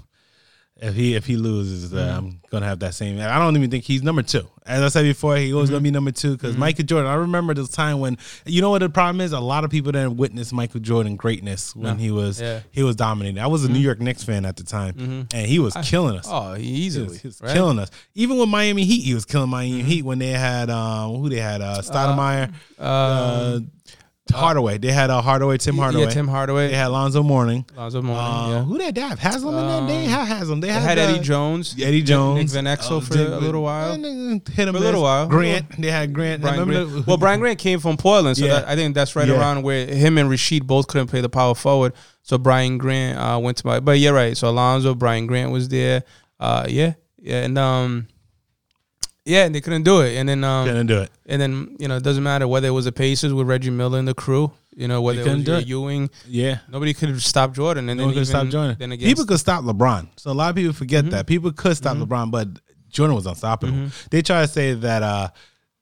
if he if he loses, Mm-hmm. uh, I'm gonna have that same. I don't even think he's number two. As I said before, he was Mm-hmm. gonna be number two because Michael Jordan. I remember this time when you know what the problem is. A lot of people didn't witness Michael Jordan greatness when No. he was Yeah. Mm-hmm. he was dominating. I was a New York Knicks fan at the time, and he was killing us. Oh, He easily, was, he was right? killing us. Even with Miami Heat, he was killing Miami Mm-hmm. Heat when they had um, who they had uh, Stoudemire, uh, Hardaway. They had uh, Hardaway, Tim Hardaway. Yeah, Tim Hardaway. They had Lonzo Mourning. Lonzo Mourning. Uh, yeah. Who did they have? Haslem in there? They had Haslem. They, They had, had uh, Eddie Jones. Eddie Jones, Nick Van Exel uh, for Dick- a little while. Hit him For a little while. Grant. They had Grant. Brian Grant. Well, Brian Grant came from Portland, so Yeah. that, I think that's right Yeah. around where him and Rasheed both couldn't play the power forward. So Brian Grant uh, went to my. But you're right. So Alonzo, Brian Grant was there. Uh, yeah, yeah, and um, yeah, and they couldn't do it. And then um, couldn't do it. and then you know it doesn't matter whether it was the Pacers with Reggie Miller and the crew. You know whether it was do it. Ewing. Yeah. Nobody could stop Jordan. And No then could stop Jordan. Then against, people could stop LeBron. So a lot of people forget Mm-hmm. that. People could stop LeBron, but Jordan was unstoppable. They try to say that uh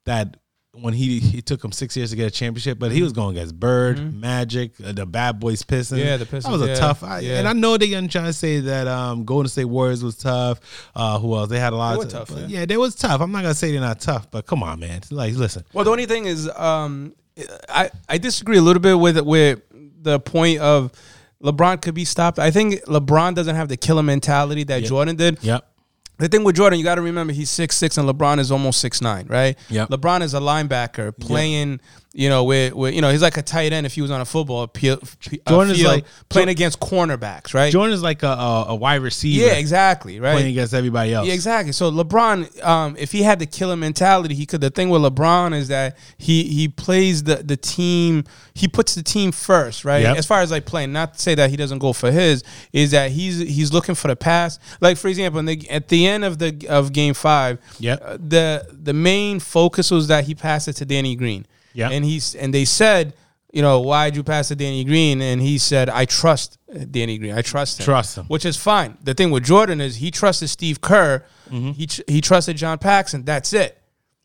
that when he he took him six years to get a championship, but he was going against Bird, Magic, uh, the Bad Boys Pistons. Mm-hmm. Yeah, the That Pistons, was a tough. I, yeah. And I know they're trying to say that um Golden State Warriors was tough. Uh, who else? They had a lot They of were tough, yeah. yeah, they was tough. I'm not gonna say they're not tough, but come on, man. Like, listen. Well, the only thing is, um, I I disagree a little bit with with the point of LeBron could be stopped. I think LeBron doesn't have the killer mentality that Jordan did. Yep. The thing with Jordan, you got to remember he's six six and LeBron is almost six nine, right? Yeah. LeBron is a linebacker playing You know, where, where you know he's like a tight end if he was on a football pe- pe- uh, Jordan is field like- playing against cornerbacks, right? Jordan is like a, a, a wide receiver yeah, exactly, right. playing against everybody else. Yeah, exactly. So LeBron, um, if he had the killer mentality, he could. The thing with LeBron is that he he plays the the team. He puts the team first, right? Yep. As far as like playing, not to say that he doesn't go for his, is that he's he's looking for the pass. Like for example, in the, at the end of the of Game Five, Yep. uh, the the main focus was that he passed it to Danny Green. Yep. and he's and they said. You know, why'd you pass to Danny Green? And he said, I trust uh, Danny Green. I trust him. Trust him. Which is fine. The thing with Jordan is he trusted Steve Kerr. Mm-hmm. He tr- he trusted John Paxson. That's it.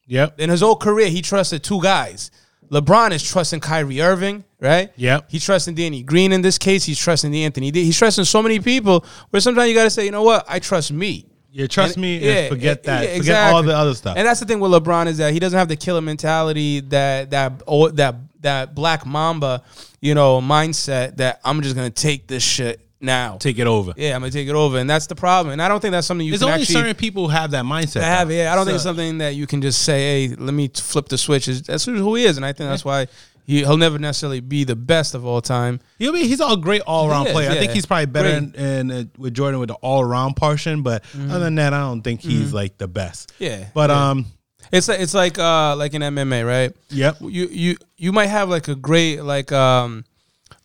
Yep. In his whole career, he trusted two guys. LeBron is trusting Kyrie Irving, right? Yep. He's trusting Danny Green in this case. He's trusting the Anthony. He's trusting so many people. Where sometimes you got to say, you know what? I trust me. Yeah, trust And- me yeah, and forget that. yeah, Forget all the other stuff. And that's the thing with LeBron is that he doesn't have the killer mentality that that that that Black Mamba, you know, mindset that I'm just gonna take this shit now. Take it over. yeah, I'm gonna take it over, and that's the problem. And I don't think that's something you There's can only actually certain people who have that mindset. have. Yeah, I don't think it's something that you can just say, "Hey, let me flip the switch." That's who he is, and I think that's why he, he'll never necessarily be the best of all time. He'll be. He's a great all around player. I think he's probably better in, in uh, with Jordan with the all around portion. But other than that, I don't think he's like the best. Yeah, But yeah. um, It's like it's like uh like in MMA, right? yep. You you you might have like a great like um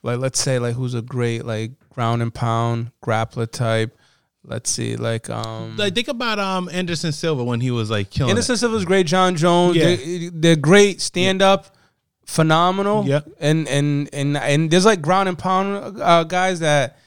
like let's say like who's a great like ground and pound grappler type. Let's see like um Like think about um Anderson Silva when he was like killing. it. Anderson Silva's great. Jon Jones, Yeah. they're, they're great stand up, phenomenal. Yeah. And and and and there's like ground and pound uh, guys that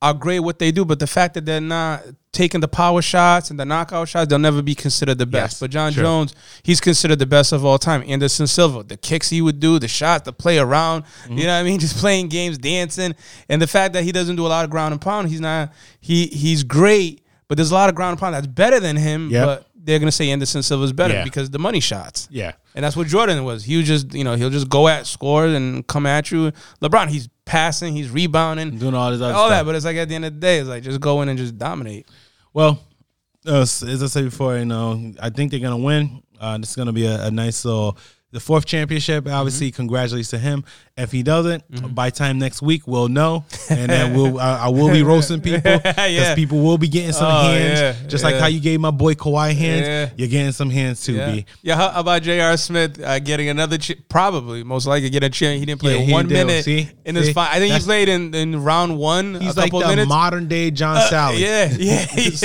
are great what they do, but the fact that they're not taking the power shots and the knockout shots, they'll never be considered the best. Yes, but John sure. Jones, he's considered the best of all time. Anderson Silva, the kicks he would do, the shots, the play around, Mm-hmm. you know what I mean? [laughs] Just playing games, dancing, and the fact that he doesn't do a lot of ground and pound, he's not he he's great, but there's a lot of ground and pound that's better than him. Yep. But they're gonna say Anderson Silva's better Yeah. because the money shots. Yeah. And that's what Jordan was. He was just, you know, he'll just go at scores and come at you. LeBron, he's passing, he's rebounding, Doing all this other all stuff. that. But it's like at the end of the day, it's like just go in and just dominate. Well, uh, as I said before, you know, I think they're gonna win. Uh, this is gonna be a, a nice little the fourth championship. Obviously, Mm-hmm. congratulations to him. If he doesn't, by time next week, we'll know, and then we'll [laughs] I, I will be roasting [laughs] people because Yeah. people will be getting some Oh, hands, yeah, just like how you gave my boy Kawhi hands. Yeah. You're getting some hands too, Yeah, B. yeah how about J.R. Smith uh, getting another, ch- probably, most likely get a chance. He didn't play Yeah, he one minute See? in his See? fight. I think he That's- played in, in round one He's like the minutes. modern day John Salley. Yeah, [laughs] yeah, he is.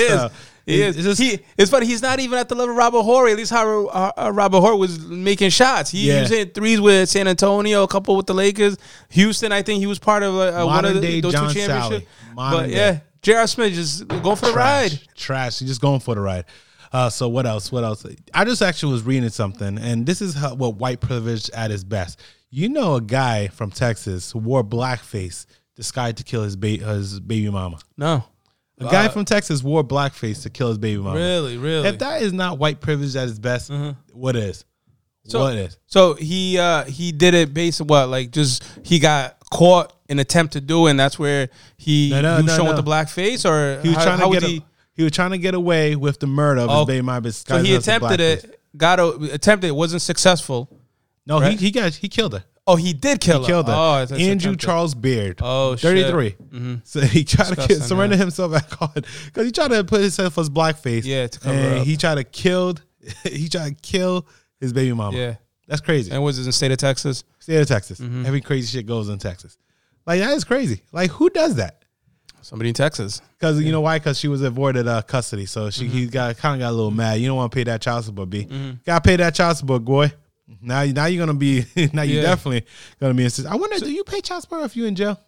He is. it's just- he, it's funny. He's not even at the level of Robert Horry. At least how uh, Robert Horry was making shots. He, Yeah. was hitting threes with San Antonio, a couple with the Lakers. Houston, I think he was part of uh, one of the, those John two championships. But day. yeah, J.R. Smith just going for the trash, ride. Trash. You're just going for the ride. Uh, so what else? What else? I just actually was reading something, and this is how, what white privilege at its best. You know, a guy from Texas who wore blackface disguised to kill his ba- his baby mama. No, A guy from Texas wore blackface to kill his baby mama. really, really. If that is not white privilege at its best, what is? So- what is? So he uh he did it based on what? Like just he got caught in attempt to do, it, and that's where he, No, no, he was no, with the black face, or He was how- trying to get. he? a, he was trying to get away with the murder of Oh, his baby mama. So he attempted it, got a, attempted, it wasn't successful. No, right? he he got he killed her. Oh, he did kill him. He her. killed her. Oh, I thought Andrew. Charles Beard. Oh, shit. 33. So he tried to kill, surrender yeah. himself at God [laughs] because he tried to put himself as blackface. Yeah, to cover and up. he tried to killed. [laughs] he tried to kill his baby mama. Yeah, that's crazy. and was it in the state of Texas? State of Texas. Mm-hmm. Every crazy shit goes in Texas. Like that is crazy. Like who does that? Somebody in Texas. Because you know why? Because she was avoided uh, custody, so she Mm-hmm. he got kind of got a little mad. You don't want to pay that child support, B. Got to pay that child support, boy. Now, now you're gonna be. [laughs] now you're Yeah. definitely gonna be. I wonder, do you pay child support if you in jail?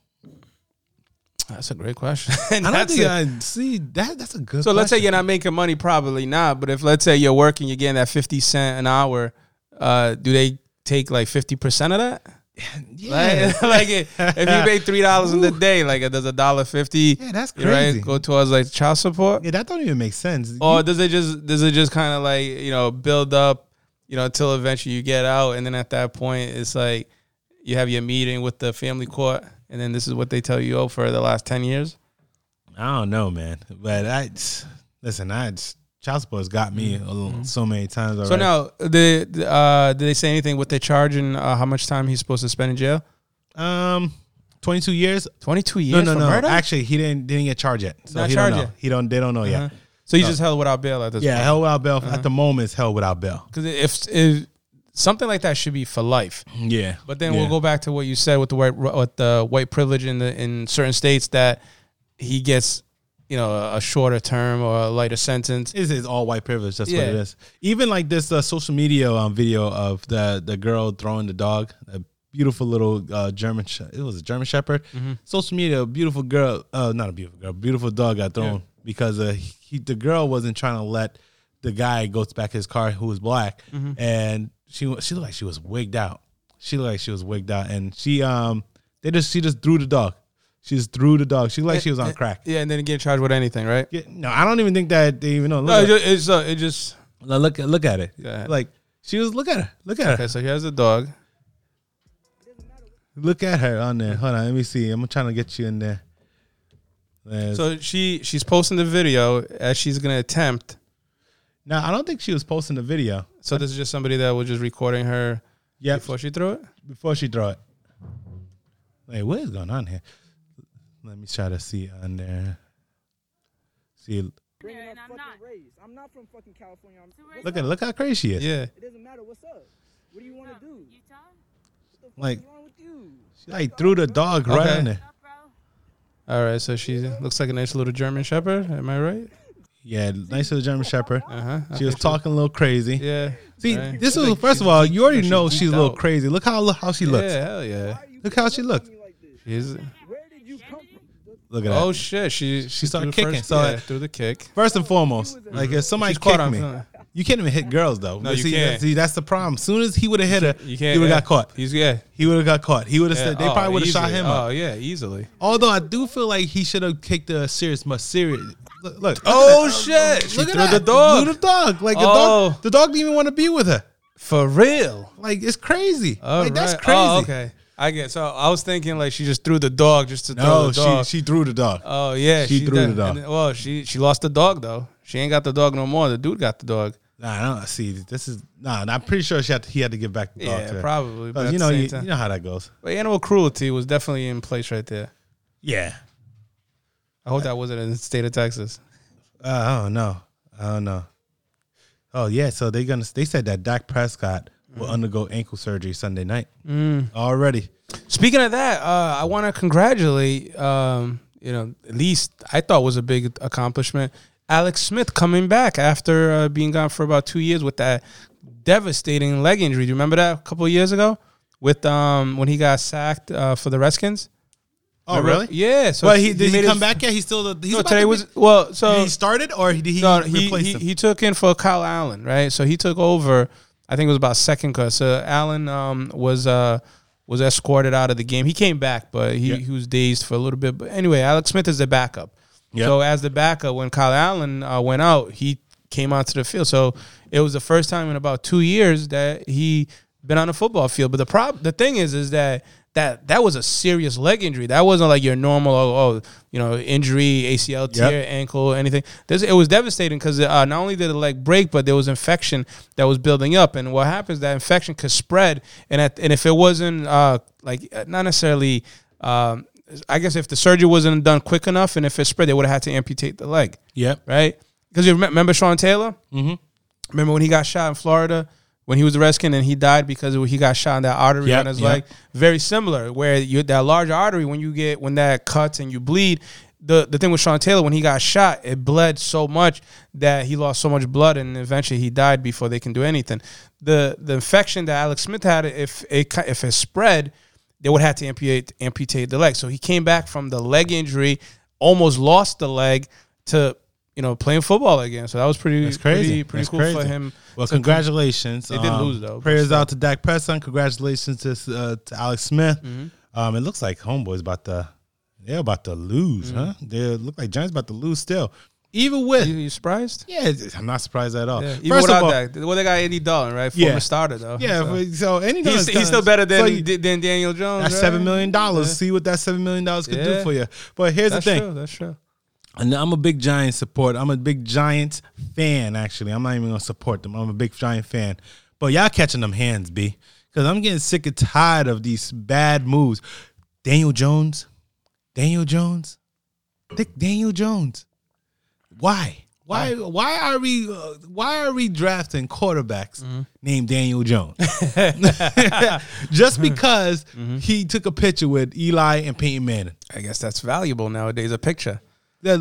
That's a great question. [laughs] [laughs] I don't think it. I see that. That's a good. So let's say you're not making money, probably not. But if let's say you're working, you're getting that fifty cent an hour. Uh, do they take like fifty percent of that? yeah. Like, like it, if you make three dollars in the day, like it does a dollar fifty. Yeah, that's you right, crazy. go towards like child support. yeah, that don't even make sense. Or does it just does it just kind of like you know build up, you know, until eventually you get out, and then at that point it's like you have your meeting with the family court, and then this is what they tell you oh for the last ten years. I don't know, man. But I listen. I child support has got me a little, so many times already. So now, the, the, uh, did they say anything what they charge and uh, how much time he's supposed to spend in jail? um, twenty two years. Twenty two years no, no, no. murder. Actually, he didn't didn't get charged yet. So Not he don't know. yet? He don't. They don't know Uh-huh. yet. So he's just held without bail at this Yeah, point. held without bail. Uh-huh. At the moment, is held without bail. Because if, if something like that should be for life. Yeah, But then Yeah. we'll go back to what you said with the white with the white privilege in the in certain states that he gets, you know, a, a shorter term or a lighter sentence. It's, it's all white privilege. That's what it is. Even like this uh, social media um, video of the the girl throwing the dog, a beautiful little uh, German. Sh- it was a German Shepherd. Mm-hmm. Social media, a beautiful girl. Uh, not a beautiful girl. Beautiful dog got thrown Yeah. because uh, he, the girl wasn't trying to let the guy go back his car who was black, Mm-hmm. and she she looked like she was wigged out. She looked like she was wigged out, and she um they just she just threw the dog. She just threw the dog. She looked like she was on crack. Yeah, and then get charged with anything, right? Yeah, no, I don't even think that they even know. Look No, at- it just, it's uh, it just look look at it. Like she was look at her. Look at her. okay. So here's the dog. Look at her on there. Hold on, let me see. I'm trying to get you in there. There's- So she she's posting the video as she's gonna attempt. now I don't think she was posting the video. So this is just somebody that was just recording her Yeah, before she threw it. before she threw it. Wait, what is going on here? Let me try to see on there. See, bringing I'm not. race. I'm not from fucking California. I'm, where's look at look how crazy she is. Yeah. it doesn't matter. What's up? What do you want to do? Utah? What the fuck Like- is wrong with you? She like threw the dog right in on there. All right. So she looks like a nice little German Shepherd. Am I right? Yeah, nice little German Shepherd. Uh huh. She was talking a little crazy. Yeah. See, Right. this She's was like- first of all, you already she's know she's a little out. crazy. Look how how she looks. Yeah. Hell yeah. Why are you Look how she looks. talking to me like this? She's. Where did you come from? Look at that. Oh shit! She she, started kicking, First, so- yeah, through the kick. First and foremost, like if somebody She's caught kicked on me. You can't even hit girls though. No, you see, can't. See, that's the problem. As soon as he would have hit her, You he can't. would have yeah. got caught. He's yeah. He would have got caught. He would have yeah. said they Oh, probably would have shot him Oh up. yeah, easily. Although I do feel like he should have kicked the serious, much serious. Look, look. look Oh that. shit! She Look at threw that. the dog Threw the dog. Like the Oh. dog. The dog didn't even want to be with her. for real. Like it's crazy. All like that's oh, crazy. Oh, okay. I get. So I was thinking like she just threw the dog just to throw the dog. she she threw the dog. oh yeah, she threw did. the dog. And well, she she lost the dog though. She ain't got the dog no more. The dude got the dog. Nah, I don't see. This is nah. I'm pretty sure she had to, he had to give back the dog Yeah, to her. probably. But you know, you, you know how that goes. But animal cruelty was definitely in place right there. Yeah. I hope that wasn't in the state of Texas. Uh, I don't know. I don't know. Oh yeah, so they gonna they said that Dak Prescott will Mm. undergo ankle surgery Sunday night already. Speaking of that, uh, I want to congratulate. Um, you know, at least I thought was a big accomplishment. Alex Smith coming back after uh, being gone for about two years with that devastating leg injury. Do you remember that a couple of years ago with um when he got sacked uh, for the Redskins? Oh Remember? really? Yeah. So But he did he, made come his- back yet? He's still the he's No, today to was well. So did he started or did he no, he he, him? he took in for Kyle Allen, right? So he took over. I think it was about second cause. So Allen um, was uh, was escorted out of the game. He came back, but he, Yeah. he was dazed for a little bit. But anyway, Alex Smith is the backup. Yeah. So as the backup, when Kyle Allen uh, went out, he came onto the field. So it was the first time in about two years that he been on the football field. But the prob the thing is, is that that that was a serious leg injury. That wasn't like your normal, oh, oh you know, injury, ACL tear, Yep. ankle, anything. This it was devastating because uh, not only did the leg break, but there was infection that was building up. And what happens? That infection could spread, and at, and if it wasn't uh, like not necessarily. Um, I guess if the surgery wasn't done quick enough, and if it spread, they would have had to amputate the leg Yep. right? Because you remember Sean Taylor? Mm-hmm. Remember when he got shot in Florida when he was Redskin and he died because he got shot in that artery Yep, on his yep. leg? Very similar, where you that large artery when you get when that cuts and you bleed. The the thing with Sean Taylor when he got shot, it bled so much that he lost so much blood and eventually he died before they can do anything. The the infection that Alex Smith had, if it if it spread, they would have to amputate amputate the leg. So he came back from the leg injury, almost lost the leg to you know playing football again. So that was pretty That's crazy. pretty, pretty That's cool crazy. for him. Well, to come- congratulations. They did lose, though, Prayers out to Dak Prescott. Congratulations to, uh, to Alex Smith. Mm-hmm. Um, it looks like Homeboy's about to they're about to lose, Mm-hmm. huh? They look like Giants about to lose still. Even with You, you surprised? yeah, I'm not surprised at all. Yeah. Even First without of all, that, well, they got Andy Dalton, right? Former Yeah. starter though. yeah. So. So, any he's, he's still better than than Daniel Jones. that's right? seven million dollars. Yeah. See what that seven million dollars could do for you. But here's That's the thing: true. That's true. And I'm a big Giants support. I'm a big Giants fan. Actually, I'm not even gonna support them. I'm a big Giant fan. But y'all catching them hands, b. Because I'm getting sick and tired of these bad moves. Daniel Jones, Daniel Jones, Dick Daniel Jones. Why? Why? Why are we? Uh, why are we drafting quarterbacks named Daniel Jones? [laughs] [laughs] Just because he took a picture with Eli and Peyton Manning. I guess that's valuable nowadays. A picture. That,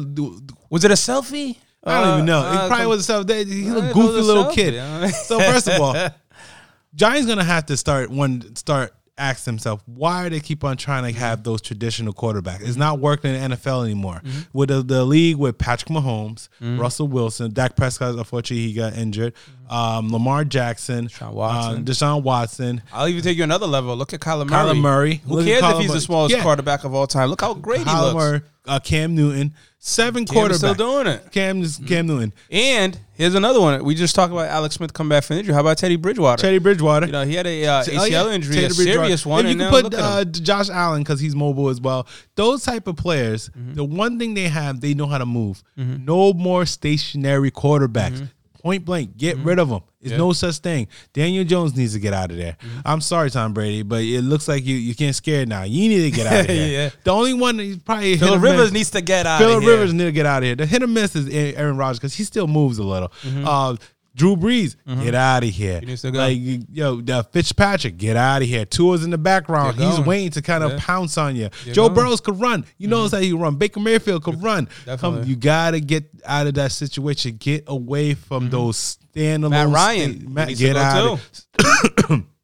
Was it a selfie? I don't even know. Uh, It uh, probably was self. He's uh, a goofy little selfie, kid. So first of all, [laughs] Giants gonna have to start one start ask themselves why do they keep on trying to have those traditional quarterbacks? It's not working in the NFL anymore. Mm-hmm. With the, the league with Patrick Mahomes, Russell Wilson, Dak Prescott, unfortunately he got injured. Um, Lamar Jackson, Mm-hmm. Deshaun Watson. uh, Deshaun Watson, I'll even take you another level. Look at Kyler Murray. Kyler Murray. Who Look cares if he's Murray. the smallest Yeah. quarterback of all time? Look how great he Kyler looks. Murray, uh, Cam Newton, seven Cam quarterbacks. still doing it. Cam is Cam Newton, And here's another one. We just talked about Alex Smith come back from injury. How about Teddy Bridgewater? Teddy Bridgewater. you know, he had a uh, Oh, ACL yeah. injury, Teddy a Bridgewater. serious one. You and can put look at him. uh, Josh Allen because he's mobile as well. Those type of players, Mm-hmm. the one thing they have, they know how to move. No more stationary quarterbacks. Point blank, get rid of them. There's Mm-hmm. No such thing. Daniel Jones needs to get out of there. Mm-hmm. I'm sorry, Tom Brady, but it looks like you you can't scare now. You need to get out of [laughs] here. Yeah. The only one he's probably miss- Rivers needs to get out here. Rivers need to get out of here. The hit or miss is Aaron Rodgers because he still moves a little. Uh, Drew Brees, get out of here. Mm-hmm. He needs to go. Like yo, the Fitzpatrick, get out of here. Tua's in the background. He's waiting to kind of Yeah. pounce on you. Joe going. Mm-hmm. Burrows could run. You know how he run. Baker Mayfield could run. Come, you gotta get out of that situation. Get away from those standalone. Matt Ryan sta- Matt, get out. [coughs] [coughs]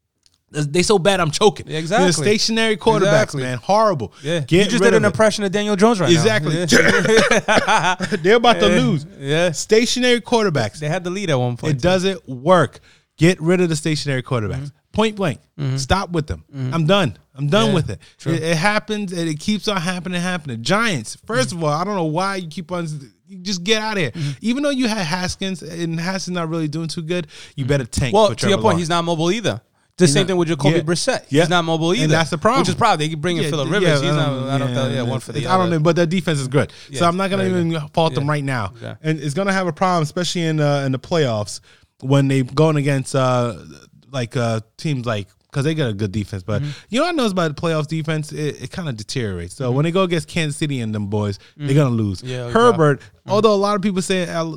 too. They so bad. I'm choking. Yeah, exactly. They're stationary quarterbacks, Exactly. man. Horrible. Yeah, Get you just did an it. impression of Daniel Jones right Exactly. now. Exactly. [laughs] They're about to lose. yeah, Stationary quarterbacks. they had the lead at one point. It doesn't work. Get rid of the stationary quarterbacks. Mm-hmm. Point blank. Mm-hmm. Stop with them. Mm-hmm. I'm done. I'm done Yeah, with it. it. It happens and it keeps on happening, happening. Giants. 1st of all, I don't know why you keep on. You just get out of here. Even though you had Haskins and Haskins not really doing too good, you better tank. Well, for to your point, he's not mobile either. The same not- thing with Jacoby yeah. Brissett. Yeah. He's not mobile And either. that's the problem. Which is probably they could bring in Yeah, Philip yeah, Rivers. He's I not. I don't. yeah, Yeah, one for the I don't know, but their defense is good. so I'm not gonna even fault them right now, Yeah. and it's gonna have a problem, especially in uh, in the playoffs when they going against uh, like uh, teams like because they got a good defense. But Mm-hmm. you know what I know about the playoffs defense? It, it kind of deteriorates. So Mm-hmm. when they go against Kansas City and them boys, they're gonna lose. Yeah, Herbert, Mm-hmm. although a lot of people say uh,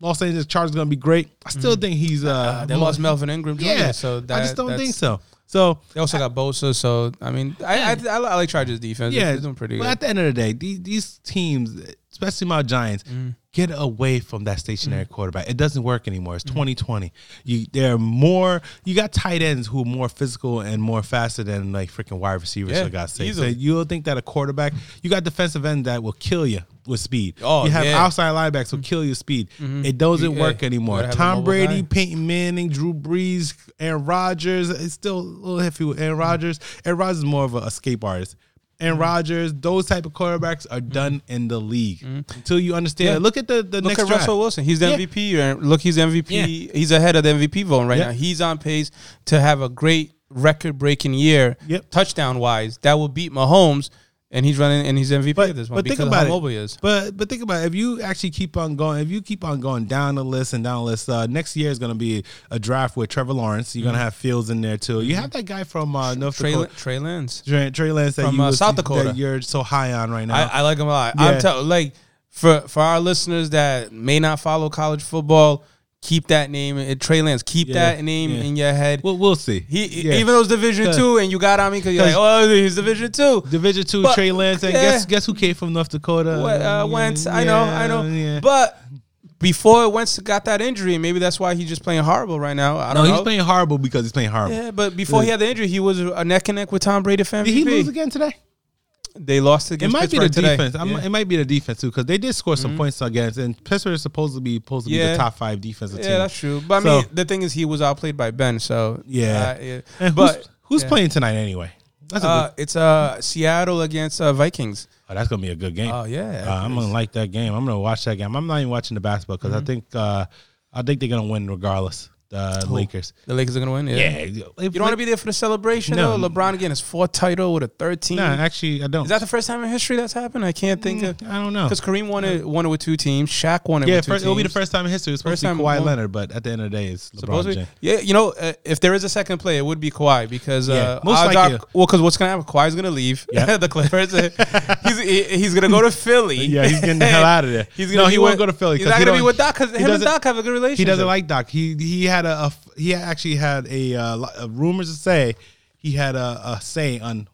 Los Angeles Chargers gonna be great, I still think he's uh, Uh, they lost Melvin Ingram Jr. Yeah, so that, I just don't think so. So They also got Bosa, so I mean, I I, I, I like Chargers defense. yeah, they're doing pretty But good. at the end of the day, these, these teams, especially my Giants, Mm-hmm. get away from that stationary quarterback. It doesn't work anymore. Mm-hmm. It's 2020. You there are more. You got tight ends who are more physical and more faster than like freaking wide receivers. Yeah, for God's sake, so you'll think that a quarterback. You got defensive end that will kill you with speed. Oh, you have yeah. Mm-hmm. outside linebackers who kill your speed. It doesn't Yeah, work anymore. gotta have a Tom Brady, guy. Peyton Manning, Drew Brees, Aaron Rodgers. It's still a little iffy with Mm-hmm. Aaron Rodgers. Aaron Rodgers is more of an escape artist. Aaron Rodgers, those type of quarterbacks are done in the league until you understand. Mm-hmm. Yeah. Look at the, the Look next at draft. Russell Wilson. He's the Yeah. MVP. and Look, he's MVP. Yeah. He's ahead of the MVP vote right now. He's on pace to have a great record-breaking year, Yep. touchdown-wise. That will beat Mahomes, and he's running and he's MVP But, at this one but because think of about how it. mobile he is. But but think about it. If you actually keep on going, if you keep on going down the list and down the list, uh, next year is going to be a draft with Trevor Lawrence. You're going to have Fields in there too. You have that guy from uh, North Mm-hmm. Trey, Dakota, Trey Lance. Trey, Trey Lance, From, you uh, was- South Dakota. that you're so high on right now. I, I like him a lot. Yeah. I'm tell like for for our listeners that may not follow college football, keep that name. Trey Lance. Keep Yeah, that name yeah. in your head. well, we'll see. He Yeah. even though it's Division two, and you got on me because you're like, oh, he's Division two. Division two, But- Trey Lance, and yeah. guess guess who came from North Dakota? What, uh, Wentz, I know, I know. yeah. But before Wentz got that injury, maybe that's why he's just playing horrible right now. I no, don't he's know. playing horrible because he's playing horrible. yeah, but before he had the injury, he was a neck and neck with Tom Brady for MVP. Did he lose again today? They lost It against might be the Pittsburgh today. defense. Yeah. Mm-hmm. It might be the defense too, because they did score some points against, and Pittsburgh is supposed to be supposed to be Yeah. the top five defensive team. Yeah, that's true. But I So- mean, the thing is, he was outplayed by Ben. So Yeah. uh, yeah. Who's, but who's yeah. playing tonight anyway? That's a Uh, good, it's uh Seattle against uh, Vikings. oh, that's gonna be a good game. Oh yeah, Uh, I'm gonna like that game. I'm gonna watch that game. I'm not even watching the basketball because Mm-hmm. I think uh, I think they're gonna win regardless. The Lakers. The Lakers are gonna win. Yeah. Yeah, You don't want to be there for the celebration. No. though? LeBron again his fourth title with a thirteen. No, actually, I don't. Is that the first time in history that's happened? I can't think of. I don't know. Because Kareem won it, won it with two teams. Shaq won it Yeah, with two first, it'll be the first time in history. It's supposed First to be time Kawhi Leonard, but at the end of the day, it's LeBron Supposedly, James. yeah, you know, uh, if there is a second play, it would be Kawhi because Yeah, uh, most likely. well, because what's gonna happen? Kawhi's gonna leave Yeah. [laughs] the Clippers. he's he- he's gonna go to Philly. Yeah, he's getting the [laughs] hell out of there. He's gonna no, he won't with- go to Philly. He's not gonna be with Doc because him and Doc have a good relationship. He doesn't like Doc. He he had a, a he actually had a, uh, uh, rumors to say he had a, a say on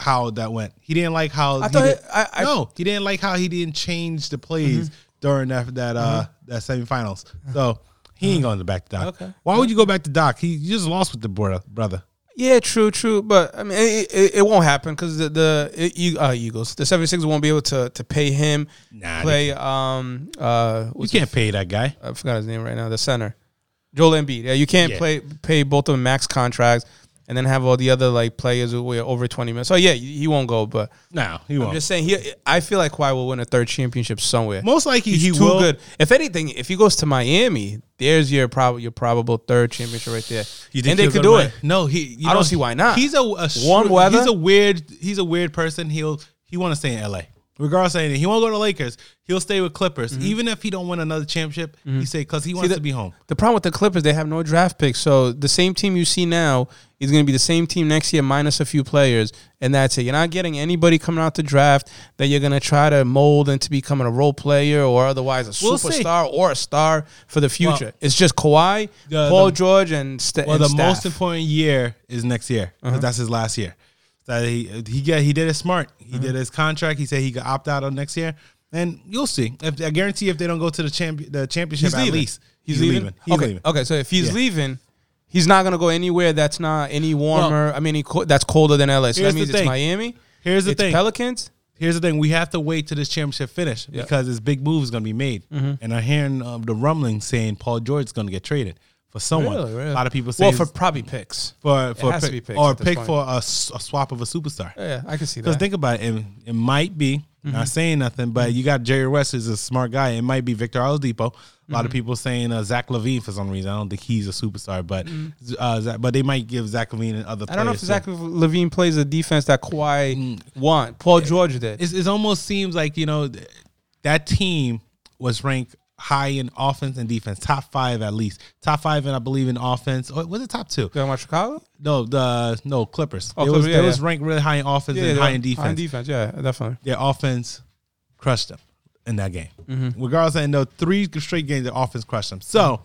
how that went. He didn't like how. I he thought did- I- Mm-hmm. I- no, he didn't like how he didn't change the plays during that that uh that semifinals. So he ain't going to back to Doc. Okay. Why would you go back to Doc? He you just lost with the brother. brother. Yeah, true, true. But I mean, it, it, it won't happen because the the it, E- uh, Eagles, the 76ers won't be able to to pay him Nah, play. Um, uh, You can't pay that guy. I forgot his name right now. The center, Joel Embiid. Yeah, you can't Yeah. play pay both of them max contracts and then have all the other like players who are over twenty minutes. So yeah, he won't go. But No, he I'm won't. I'm just saying, he. I feel like Kawhi will win a third championship somewhere. Most likely He's he too will. good. If anything, if he goes to Miami, there's your prob- your probable third championship right there. You think and they could do it. No, he. You I don't see why not. He's a, a Warm weather? He's a weird. He's a weird person. He'll he want to stay in L.A. Regardless of anything, he won't go to Lakers. He'll stay with Clippers, Mm-hmm. even if he don't win another championship. He say because he wants the- to be home. The problem with the Clippers, they have no draft picks. So the same team you see now is going to be the same team next year, minus a few players, and that's it. You're not getting anybody coming out the draft that you're going to try to mold into becoming a role player or otherwise a We'll see. superstar or a star for the future. Well, it's just Kawhi, the- Paul the- George, and, St- Well, and the staff. Uh-huh. most important year is next year because that's his last year. That he he get he did it smart. He Uh-huh. did his contract. He said he could opt out of next year, and you'll see. If, I guarantee if they don't go to the champ the championship He's at leaving. least He's, leaving. He's okay. leaving. Okay. So if he's Yeah. leaving, he's not going to go anywhere that's not any warmer. I mean, he that's colder than LA. So that means it's. Miami. Here's the it's thing. Pelicans. Here's the thing: we have to wait till this championship finish Yeah. because this big move is going to be made. Mm-hmm. And I'm hearing um, the rumbling saying Paul George is going to get traded for someone. Really, really? A lot of people say Well, for probably picks. for for pick- picks or pick point. for a swap of a superstar. Yeah, I can see that. Because think about it, it, it might be Mm-hmm. not saying nothing, but you got Jerry West who's a smart guy. It might be Victor Oladipo. A lot Mm-hmm. of people saying uh, Zach LaVine for some reason. I don't think he's a superstar, but uh, Zach, but they might give Zach LaVine and other. Mm-hmm. I don't know if Zach. LaVine plays the defense that Kawhi want. Paul George did. It's, it almost seems like you know th- that team was ranked high in offense and defense, top five at least, top five, and I believe in offense. Or was it top two? Talking about Chicago? No, the no Clippers. Oh, it was yeah, it was ranked really high in offense and high in defense. High in defense, yeah, definitely. Their offense crushed them in that game. Mm-hmm. Regardless, I know three straight games, their offense crushed them. So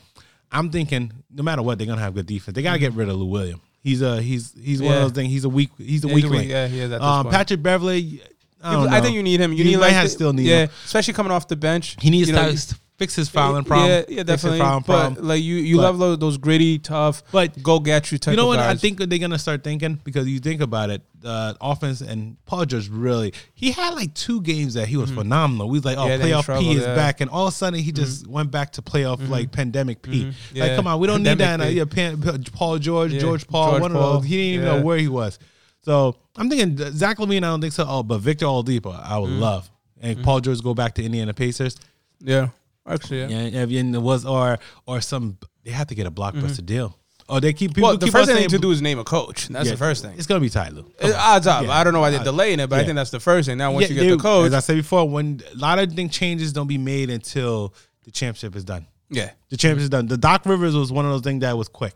I'm thinking, no matter what, they're gonna have good defense. They gotta get rid of Lou Williams. He's a he's he's one of those things. He's a weak he's a Yeah, weak he's a weak- link. yeah, he is um. Patrick Beverley. I, I think you need him. You, You need like the- still need yeah, him. especially coming off the bench. He needs you know, fix his fouling problem. Yeah, yeah, definitely. But problem. like you, you But- love tho- those gritty, tough, But go get you type. you know what I think they're gonna start thinking because you think about it, the offense and Paul George really he had like two games that he was phenomenal. We was like, oh, Mm-hmm. Yeah, playoff P is yeah. Mm-hmm. back, and all of a sudden he just went back to playoff like pandemic P. Like, Yeah. come on, we don't need that. In, P. yeah, pan, Paul George. George Paul, George one Paul, of those. He didn't even know where he was. So I'm thinking Zach LaVine. I don't think so. Oh, but Victor Oladipo, I would Mm-hmm. love, and Paul George go back to Indiana Pacers. yeah, actually, yeah. Yeah, and and it was or or some they have to get a blockbuster deal. Oh, they keep people. Mm-hmm. Well, the keep first thing they need to do is name a coach. That's Yeah, the first thing. It's gonna be Ty Lue. Come Uh, odds up. Yeah. I don't know why they're delaying it, but I think that's the first thing. Now, once Yeah, you get the coach, as I said before, when a lot of things changes don't be made until the championship is done. yeah, The championship is done. The Doc Rivers was one of those things that was quick.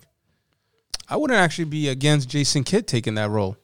I wouldn't actually be against Jason Kidd taking that role.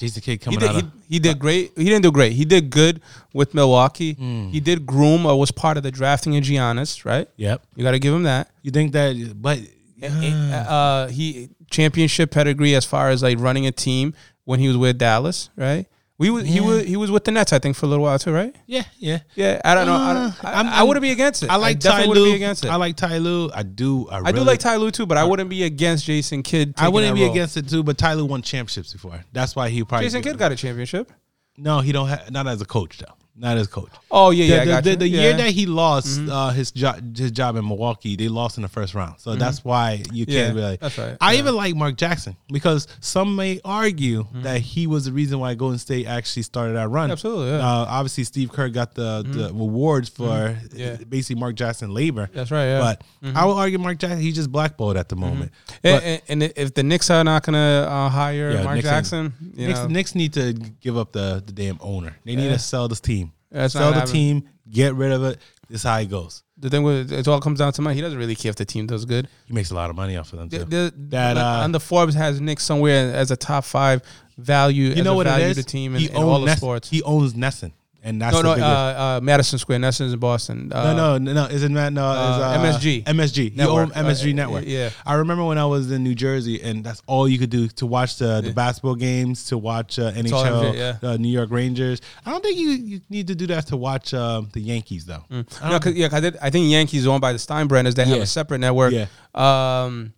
Jason Kidd He coming did, out. he, of, he did great. He didn't do great. He did good with Milwaukee. Mm. He did groom or was part of the drafting of Giannis, right? yep. You got to give him that. You think that? But Uh, he championship pedigree as far as like running a team when he was with Dallas, right? We was, he was he was with the Nets, I think, for a little while too, right? yeah, yeah. Yeah, I don't know. I, Uh, don't, I, I'm- wouldn't be against it. I like definitely Ty Lue. be against it. I like Ty Lue. I do. I, I really, do like Ty Lue too, but I wouldn't be against Jason Kidd. I wouldn't be role. against it too. But Ty Lue won championships before. That's why he probably Jason Kidd got a championship. No, he don't have not as a coach though. Not his coach. Oh yeah, yeah. the, I the, got the, the yeah. Mm-hmm. year that he lost uh, his job, his job in Milwaukee, they lost in the first round. So that's why you Mm-hmm. Yeah, can't really. that's right. I Yeah. even like Mark Jackson because some may argue that he was the reason why Golden State actually started that run. Absolutely, yeah. Mm-hmm. Uh, obviously, Steve Kerr got the, the awards for Yeah. basically Mark Jackson labor. That's right, yeah. Mm-hmm. But I would argue Mark Jackson, he's just blackballed at the moment. And, and, and if the Knicks are not gonna uh, hire Yeah, Mark Knicks Jackson, you Knicks, Knicks need to give up the, the damn owner. They need to sell this team. That's sell the happening. team, get rid of it. This is how it goes. the thing with it all comes down to money. He doesn't really care if the team does good. He makes a lot of money off of them The, too. the, That, uh, and the Forbes has Nick somewhere as a top five value. you know what it value is? The team in, he in all the Ness- sports. He owns Nesson, and that's no, the no, uh, uh, Madison Square. Nelson's in Boston. Uh, no, no, no, no. Isn't that no? MSG. MSG. Network. owned MSG Uh, Network. yeah. I remember when I was in New Jersey, and that's all you could do to watch the, the Yeah. basketball games, to watch uh, NHL, MSG, yeah. uh, New York Rangers. I don't think you, you need to do that to watch the Yankees though. I No, 'cause- yeah, 'cause I, I think Yankees owned by the Steinbrenners. They have Yeah. a separate network. Yeah. Um,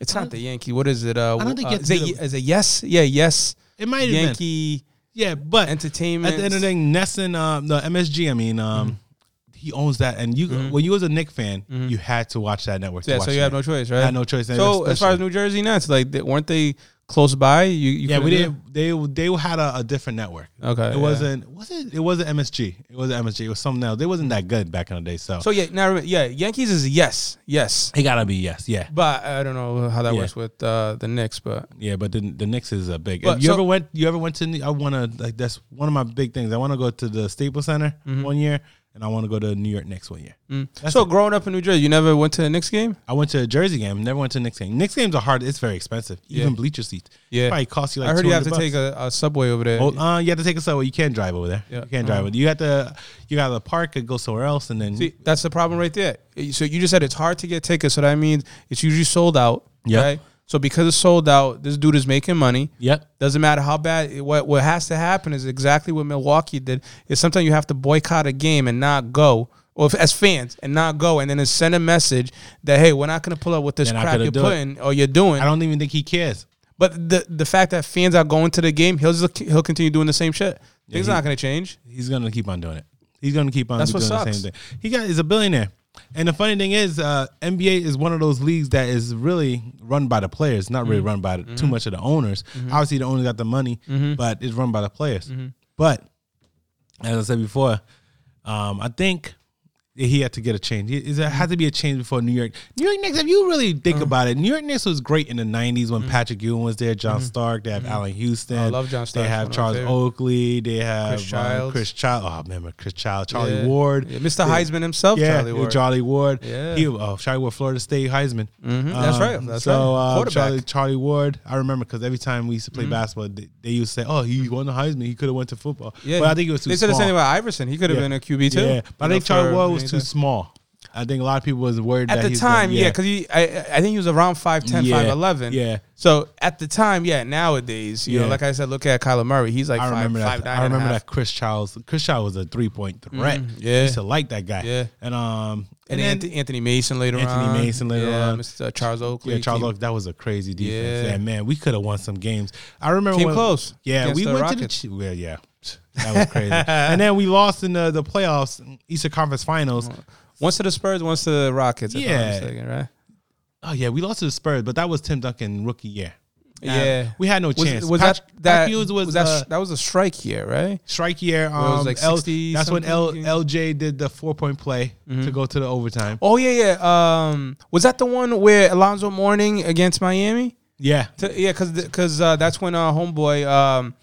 it's not the Yankee. What is it? Uh, I don't think it's is, it, is it yes? Yeah, yes. it might have been. Yankee Yeah, but Entertainment. At the end of the day, Nesson, uh, the MSG, I mean, um, Mm-hmm. he owns that. And you, when you was a Knick fan, you had to watch that network. Yeah, so you the have no choice, I right? had no choice. So as far as New Jersey Nets, like they, weren't they close by? You, you yeah, we couldn't did. They they had a, a different network. Okay, It yeah. wasn't. Was it? It wasn't MSG. It wasn't MSG. It was something else. They wasn't that good back in the day. So, So yeah, now yeah, Yankees is a yes, yes. it gotta be yes, yeah, But I don't know how that Yeah. works with uh, the Knicks, but yeah. But the the Knicks is a big. But you so- ever went? You ever went to? I want to like that's one of my big things. I want to go to the Staples Center Mm-hmm. one year, and I want to go to New York next one year. That's so it. growing up in New Jersey, you never went to a Knicks game? I went to a Jersey game. Never went to a Knicks game. Knicks games are hard. It's very expensive. Even Yeah. bleacher seats. Yeah. probably cost you like. I heard you have to 200 take a, a subway over there. Oh, uh, you have to take a subway. You can't drive over there. Yeah. You can't drive. Uh-huh. over You have to. You got to park and go somewhere else, and then See, that's the problem right there. So you just said it's hard to get tickets, so that means it's usually sold out. Yeah. Right? So because it's sold out, this dude is making money. Yep. Doesn't matter how bad. What what has to happen is exactly what Milwaukee did. Is sometimes you have to boycott a game and not go, or if, as fans and not go, and then send a message that hey, we're not going to pull up with this They're crap you're do it. putting or you're doing. I don't even think he cares. But the the fact that fans are going to the game, he'll just, he'll continue doing the same shit. Things he- not going to change. He's gonna keep on doing it. He's gonna keep on That's doing what the same thing. He got is a billionaire. And the funny thing is, uh, NBA is one of those leagues that is really run by the players, not Mm-hmm. really run by the, too much of the owners. Obviously, the owners got the money, Mm-hmm. but it's run by the players. But as I said before, um, I think he had to get a change. It it had to be a change before New York. New York Knicks, if you really think about it, New York Knicks was great in the '90s when Patrick Ewing was there, John Stark. They have Allan Houston. Mm-hmm. I love John Stark. They have One of my Charles. Oakley. They have Chris um, Chris Child. Oh, remember Chris Child, Charlie Yeah. Ward. Yeah, Mr. Heisman himself, Yeah, Charlie Ward. Charlie Ward. Yeah. He, oh, Charlie Ward, Florida State Heisman. Mhm, that's Um, right, that's so, right. Uh, Charlie, Charlie Ward. I remember because every time we used to Mm-hmm. play basketball, they, they used to say, "Oh, he won the Heisman. He could have went to football." Yeah, but I think it was too They said the same about Iverson. He could have been a QB too. Yeah, but I think Charlie Ward was too small. I think a lot of people was worried At that the he's time, gonna- yeah, because he, I, I think he was around 5'10", Yeah, 5'11". yeah. So at the time, yeah. Nowadays, you know, like I said, look at Kyler Murray. He's like I remember five, that. nine I remember that Chris Childs. Chris Childs was a three point threat. Mhm, yeah. I used to like that guy. Yeah. and um, And, then- Anthony, Anthony Mason later Anthony on. Anthony Mason later yeah, on. Mr. Charles Oakley. Yeah, Charles Oakley, that was a crazy defense. Yeah. Yeah, man, we could have won some games. I remember Came when, close Yeah, we went Rockets. to the well, yeah, that was crazy. [laughs] and then we lost in the the playoffs, Eastern Conference Finals. Once to the Spurs, once to the Rockets. If I'm Yeah. mistaken, right? Oh yeah, we lost to the Spurs, but that was Tim Duncan rookie year. Nah, Yeah. we had no chance. was Pat- that that Hughes was, that uh, that was a strike year, right? strike year. it was Um, like L- that's when L. LJ did the four point play to go to the overtime. Oh yeah, yeah. Um, was that the one where Alonzo Mourning against Miami? Yeah, To, yeah, because because uh, that's when uh, homeboy, um,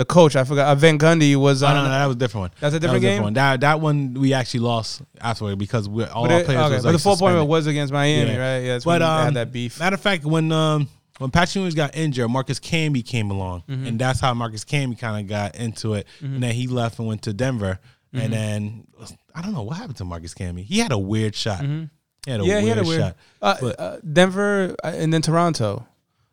the coach, I forgot, uh, Van Gundy was Oh, on. no, no, that was a different one. That's a That different was game? one. That that one we actually lost afterward because we all but, our it- players okay, was but like the four point was against Miami, Yeah. right? Yeah, that's But um, had that beef. Matter of fact, when um when Patrick Ewing got injured, Marcus Camby came along, Mm-hmm. and that's how Marcus Camby kind of got into it. And then he left and went to Denver, Mm-hmm. and then I don't know what happened to Marcus Camby. He had a weird shot. He had a Mm-hmm. yeah, weird he had a weird. shot. Uh, But- uh, Denver uh, and then Toronto.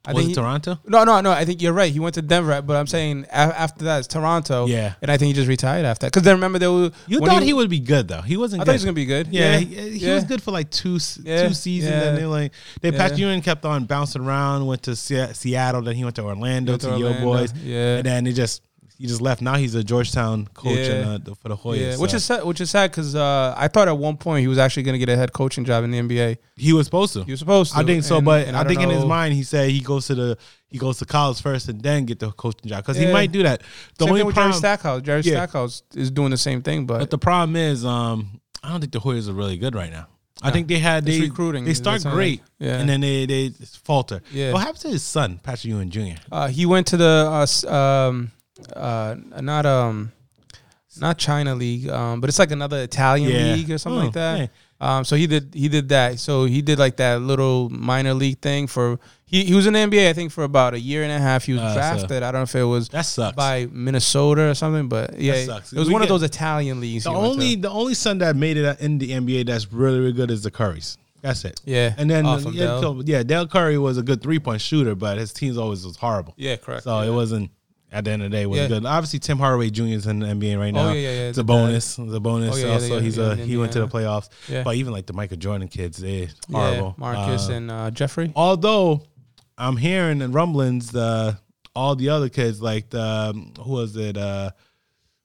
I was think it he- Toronto? No, no, no. I think you're right. He went to Denver, but I'm saying a- after that it's Toronto. Yeah. and I think he just retired after that. Because then remember they were. You thought he, would be good though. He wasn't. I good. thought he was gonna be good. Yeah, Yeah, he, he yeah. was good for like two Yeah, two seasons, and then like then Yeah. Patrick Ewing kept on bouncing around. Went to Se- Seattle, then he went to Orlando Went to, to Yo Orlando, Boys, yeah. and then it just he just left. Now he's a Georgetown coach Yeah. in, uh, for the Hoyas. Yeah, which is sad, which is sad because uh, I thought at one point he was actually going to get a head coaching job in the NBA. he was supposed to. He was supposed to. I think so, and- but and I, don't think in his mind he said he goes to the he goes to college first and then get the coaching job because he might do that. The Same only thing with problem, Jerry Stackhouse. Jerry Yeah. Stackhouse is doing the same thing, but, but the problem is, um, I don't think the Hoyas are really good right now. I think they had It's they recruiting. They start great. Yeah. and then they they falter. Yeah. What happened to his son, Patrick Ewing Jr.? uh, he went to the uh, um, uh, not um, not China League, um, but it's like another Italian Yeah. league or something Oh, like that. Um, so he did he did that. So he did like that little minor league thing for he, he was in the NBA I think for about a year and a half. He was Uh, so- drafted. I don't know if it was That sucks. by Minnesota or something, but yeah, it was We one of those Italian leagues. the he went to. only the only son that made it in the NBA that's really really good is the Currys. That's it. yeah, And then yeah, Dell. so, yeah, Dell Curry was a good three point shooter, but his teams always was horrible. yeah, correct. So yeah. it wasn't at the end of the day was Yeah. good. Obviously Tim Hardaway Jr. is in the NBA right Oh, now. yeah, yeah, yeah, It's a bonus. It's a bonus. Oh, yeah, also, he's a he went to the playoffs. Yeah. But even like the Michael Jordan kids, they yeah, horrible. Marcus Uh, and uh, Jeffrey. although I'm hearing in rumblings the all the other kids like the um, who was it uh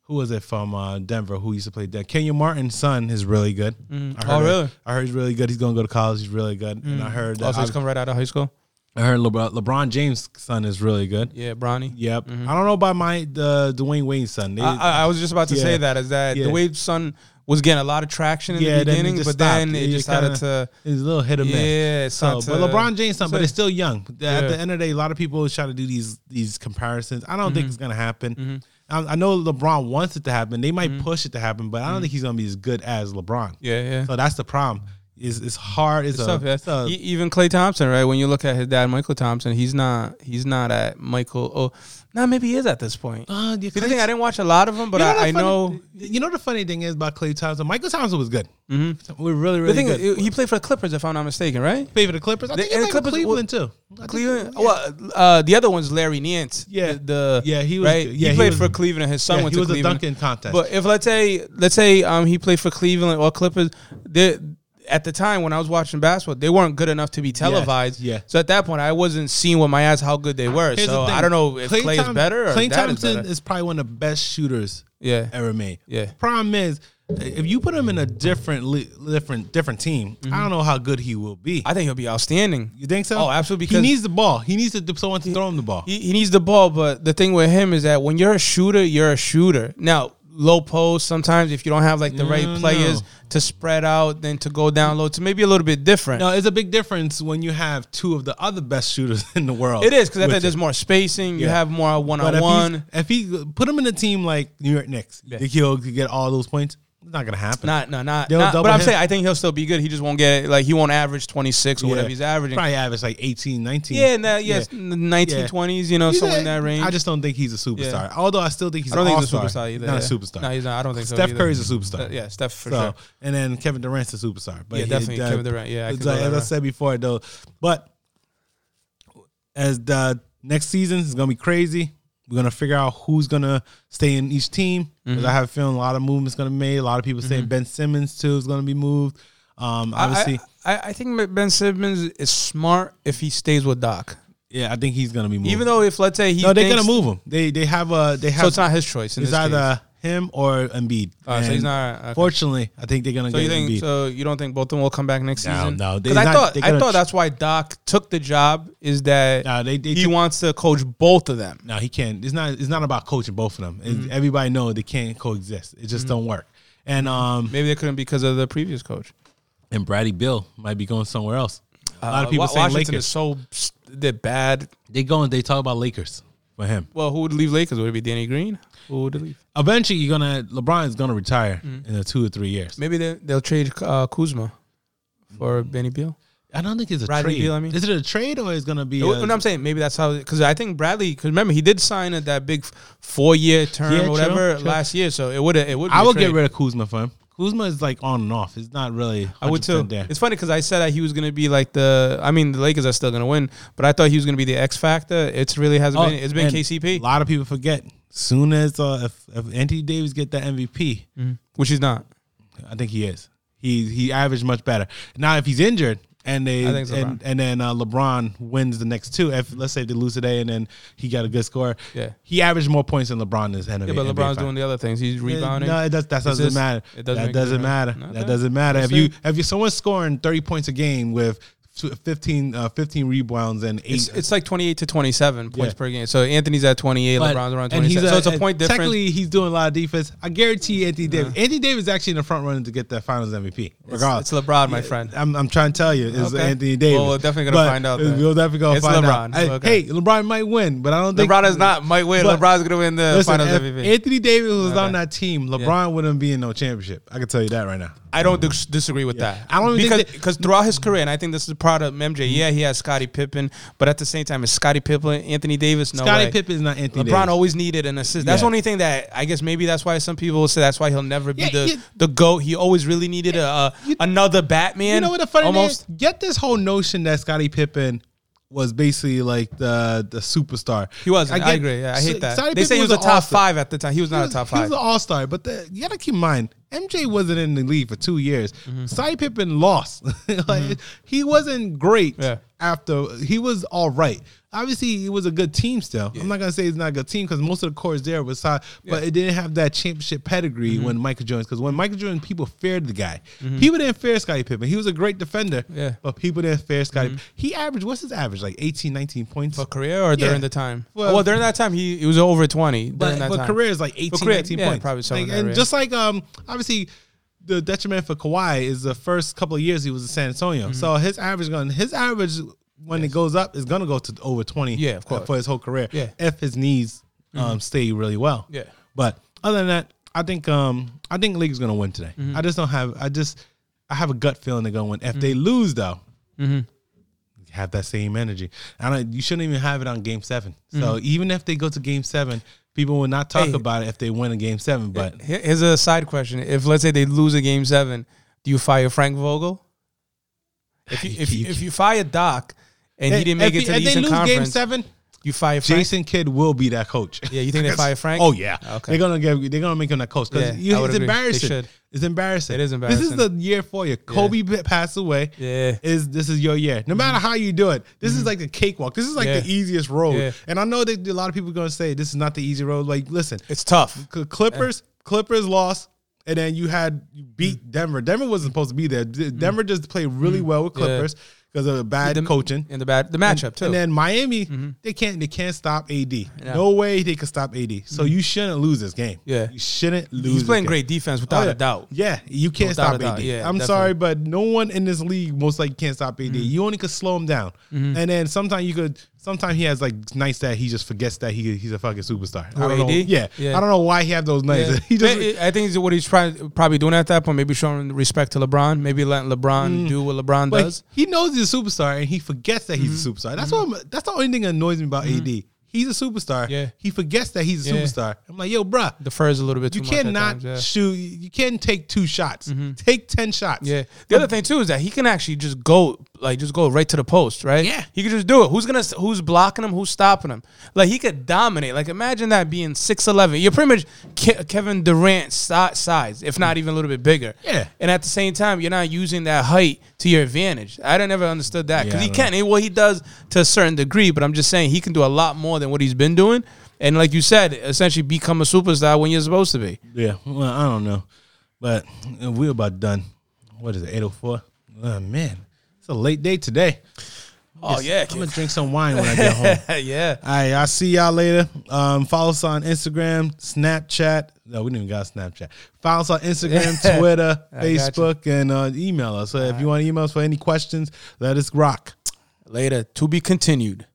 who was it from uh, Denver who used to play Denver? Kenyon Martin's son is really good. Mm. I Oh, heard- really? I heard he's really good. He's gonna go to college. He's really good. And I heard that Also, he's come right out of high school. I heard LeBron, LeBron James' son is really good. Yeah, Bronny. Yep. I don't know about my the Dwayne Wayne's son. They, Mm-hmm. I, I- was just about to Yeah. say that is that Yeah. Wade's son was getting a lot of traction in Yeah, the beginning, but then it It just kinda- started to It's a little hit or miss. yeah. So, started but LeBron James, son, but so- it's still young. At Yeah. the end of the day, a lot of people try to do these these comparisons. I don't Mm-hmm. think it's gonna happen. I, I know LeBron wants it to happen. They might push it to happen, but I don't think he's gonna be as good as LeBron. Mm-hmm. yeah, yeah. So that's the problem. Is it's hard. It's, It's a, tough, it's a- even Klay Thompson, right? When you look at his dad, Mychal Thompson, he's not he's not at Mychal. Oh, no, maybe he is at this point. uh, See, the thing I didn't watch a lot of them, but You I, I funny- know. You know the funny thing is about Klay Thompson. Mychal Thompson was good. Mm-hmm. We're really The really thing good. is, he played for the Clippers, if I'm not mistaken, right? Played for the Clippers. I The- think he and played Clippers- Cleveland too. I think- Cleveland. yeah. Well, uh, the other one's Larry Nance. Yeah. the, the- Yeah, he was right. Yeah, he he played was- for Cleveland, and his son Yeah, went he to was a Cleveland. dunking contest. But if let's say let's say um he played for Cleveland or Clippers, they, at the time when I was watching basketball, they weren't good enough to be televised. yeah. So at that point, I wasn't seeing with my eyes how good they were. Here's so thing. I don't know if Klay, is better or Klay Dad is Thompson better. is probably one of the best shooters yeah. ever made. Yeah. Problem is, if you put him in a different different different team, I don't know how good he will be. Mm-hmm. I think he'll be outstanding. you think so? Oh, absolutely, He needs the ball. He needs to, someone to throw him the ball. He, he needs the ball, but the thing with him is that when you're a shooter, you're a shooter. Now, low post, sometimes if you don't have like the right mm, players no. to spread out, then to go down low, to maybe a little bit different. no, it's a big difference when you have two of the other best shooters [laughs] in the world. It is because I think there's more spacing. You have more one-on-one he's- if he put him in a team like New York Knicks, Yeah. think he'll get all those points. It's not gonna happen. Not, no, not. They'll not but I'm him. saying I think he'll still be good. He just won't get like he won't average 26 or whatever he's averaging. Probably average like 18, 19. Yeah, and that, yes, Yeah. 1920s, you know, He's somewhere a- in that range. I just don't think he's a superstar. Yeah. Although I still think he's I don't think he's a superstar either. Not yeah. a superstar. No, he's not. I don't think so. Steph either. Curry's a superstar. Yeah, Steph for so, sure. and then Kevin Durant's a superstar. But Yeah, he- definitely uh, Kevin Durant. Yeah, I like- as I said before, though. But as the next season is gonna be crazy, we're gonna figure out who's gonna stay in each team. Mm-hmm. Because I have a feeling a lot of movements gonna be made. A lot of people saying Ben Simmons too is gonna be moved. Um, obviously, I, I, I think Ben Simmons is smart if he stays with Doc. yeah, I think he's gonna be moved. Even though if let's say he no, they're gonna move him. They they have a they have. so it's not his choice. In it's either. Him or Embiid. Oh, so he's not. okay. Fortunately, I think they're gonna So get you think Embiid. so? You don't think both of them will come back next No, season? no, because I not- thought I thought that's why Doc took the job. Is that Nah, they, they he took- wants to coach both of them? No, he can't. It's not. It's not about coaching both of them. Mm-hmm. Everybody know they can't coexist. It just don't work. And um Maybe they couldn't because of the previous coach. and Bradley Beal might be going somewhere else. A lot Uh, of people Wa- saying Washington Lakers. is so they're bad. they going. They talk about Lakers for him. Well, who would leave Lakers? Would it be Danny Green? Who would leave? Eventually, you're gonna. LeBron is gonna retire Mm-hmm. in a two or three years. Maybe they, they'll trade uh, Kuzma for Benny Beal. I don't think it's a Bradley trade. Beal, I mean. is it a trade or is gonna be? A- no, I'm saying maybe that's how because I think Bradley because remember he did sign at that big four year term Yeah, or whatever true. last year, so it would it would. Be I a will get rid of Kuzma for him. Kuzma is like on and off. It's not really. I would too. 100% There. It's funny because I said that he was going to be like the. I mean, the Lakers are still going to win, but I thought he was going to be the X factor. It's really hasn't Oh, been. It's been KCP, A lot of people forget. Soon as uh, if, if Anthony Davis get that MVP, which he's not. I think he is. He he averaged much better. Now if he's injured, and they I think it's and, and then uh, LeBron wins the next two. If let's say they lose today and then he got a good score, Yeah. he averaged more points than LeBron in his NBA. Yeah, but LeBron's doing the other things. He's rebounding. No, it does, that doesn't Assists. matter. It doesn't that doesn't matter. difference. That doesn't matter. If you if you someone's scoring thirty points a game with 15, uh, 15 rebounds and eight. It's, it's like 28 to 27 points Yeah. per game. So Anthony's at 28, but- LeBron's around and he's 27. So it's a point difference. Technically, he's doing a lot of defense. I guarantee Anthony Davis. Anthony Davis is actually in the front running to get that Finals MVP. It's, Regardless, it's LeBron, my friend. I'm, I'm trying to tell you, it's Okay. Anthony Davis. Well, we're definitely gonna find out then. We'll definitely It's find LeBron. out. Hey, Okay. Hey, LeBron might win, but I don't think LeBron is not might win. LeBron's gonna win the Listen, Finals MVP. Anthony Davis was Okay. on that team, LeBron wouldn't be in no championship. I can tell you that right now. I don't dis- disagree with that. I don't because because throughout his career, and I think this is a part of MJ. Yeah, he has Scottie Pippen, but at the same time, it's Scottie Pippen, Anthony Davis. No Scottie. Pippen is not Anthony LeBron Davis. always needed an assist. That's the only thing that I guess maybe that's why some people will say that's why he'll never be Yeah, the yeah. the goat. He always really needed a, a another Batman. You know what the funny almost. thing is? Get this whole notion that Scottie Pippen was basically like the the superstar. He wasn't. I, get- agree. Yeah, I hate that. Scottie they say he Pippen was a top all-star. five at the time. He was He not was, a top five. he was an all star, but the, you gotta keep in mind, MJ wasn't in the league for two years. Mm-hmm. Scottie Pippen lost. [laughs] like he wasn't great Yeah. after he was all right. Obviously, it was a good team still. I'm not gonna say it's not a good team because most of the cores there was high, but it didn't have that championship pedigree Mm-hmm. when Michael Jordan. Because when Michael Jordan, people feared the guy. People didn't fear Scottie Pippen. He was a great defender. Yeah. Mm-hmm. but people didn't fear Scottie. He averaged what's his average? Like 18, 19 points. For career or Yeah. during the time? Well- Well, during that time, he, he was over 20. But, that but time. career is like 18, career, 19 yeah, points. probably Like, and just like um, obviously, the detriment for Kawhi is the first couple of years he was in San Antonio. Mm-hmm. So his average going his average when it goes up it's gonna go to over 20. Yeah, of course. for his whole career. Yeah. Mm-hmm. if his knees um stay really well. Yeah. but other than that, I think um I think league's gonna win today. Mm-hmm. I just don't have I just I have a gut feeling they're gonna win. If they lose though. Mm-hmm. Have that same energy. I don't. You shouldn't even have it on Game 7 So Mm-hmm. even if they go to Game Seven, people will not talk Hey. about it if they win a Game Seven. But Here's a side question: If let's say they lose a game seven, do you fire Frank Vogel? If you [laughs] if you, if you fire Doc and he didn't make if it to the if they Eastern lose Game Conference, Seven, you fire Frank. Jason Kidd will be that coach. Yeah, you think they [laughs] fire Frank? Oh yeah, Okay. they're gonna give. They're gonna make him that coach because Yeah, I would it's agree. They embarrassing. should. It's embarrassing. It is This is the year for you. Kobe passed away. Yeah. Is this is your year? No matter how you do it, this is like a cakewalk. This is like Mm-hmm. Yeah. the easiest road. Yeah. And I know that a lot of people are gonna say this is not the easy road. Like, listen, It's tough. Cl- Clippers, Clippers lost, and then you had you beat Mm. Denver. Denver wasn't supposed to be there. D- Denver just played really well with Yeah. Clippers because of the bad The- coaching. and the bad the matchup too. And then Miami, mm-hmm. they can't they can't stop AD. Yeah. No way they can stop AD. So mm-hmm. you shouldn't lose this game. Yeah. you shouldn't lose. He's playing game. great defense oh, without Oh, yeah. a doubt. Yeah, you can't Without stop. AD. Yeah, I'm definitely. sorry, but no one in this league most likely can't stop AD. Mm-hmm. You only could slow him down, mm-hmm. and then sometimes you could. Sometimes he has like nights that he just forgets that he he's a fucking superstar. I Who, don't know. AD? Yeah. Yeah. I don't know why he have those nights. Yeah. [laughs] he just I I think it's what he's trying, probably doing at that point. Maybe showing respect to LeBron. Maybe letting LeBron mm. do what LeBron But does. he knows he's a superstar and he forgets that he's Mm-hmm. a superstar. That's mm-hmm. what I'm, that's the only thing that annoys me about mm-hmm. AD. He's a superstar. Yeah. He forgets that he's a Yeah. superstar. I'm like, yo, bruh, Defers a little bit too you cannot times, yeah. shoot. You can't take two shots. Mm-hmm. Take ten shots. Yeah. The other thing too is that he can actually just go like just go right to the post, right? Yeah. He could just do it. Who's gonna who's blocking him? Who's stopping him? Like he could dominate. Like imagine that being six eleven. You're pretty much Ke- Kevin Durant size, if not even a little bit bigger. Yeah. And at the same time, you're not using that height to your advantage. I don't never understood that because Yeah, he can't can. Well, he does to a certain degree, but I'm just saying he can do a lot more than what he's been doing. And like you said, essentially become a superstar when you're supposed to be. Yeah. Well, I don't know, but uh, we're about done. What is it? Eight oh four. Oh man, it's a late day today. Oh yeah, I'm gonna drink some wine when I get home. [laughs] yeah. All right, I'll see y'all later. Um, follow us on Instagram, Snapchat. No, we didn't even got Snapchat. Follow us on Instagram, [laughs] Twitter, I got you. Facebook, and uh, email us. So if you want to email us for any questions, let us rock. Later, to be continued.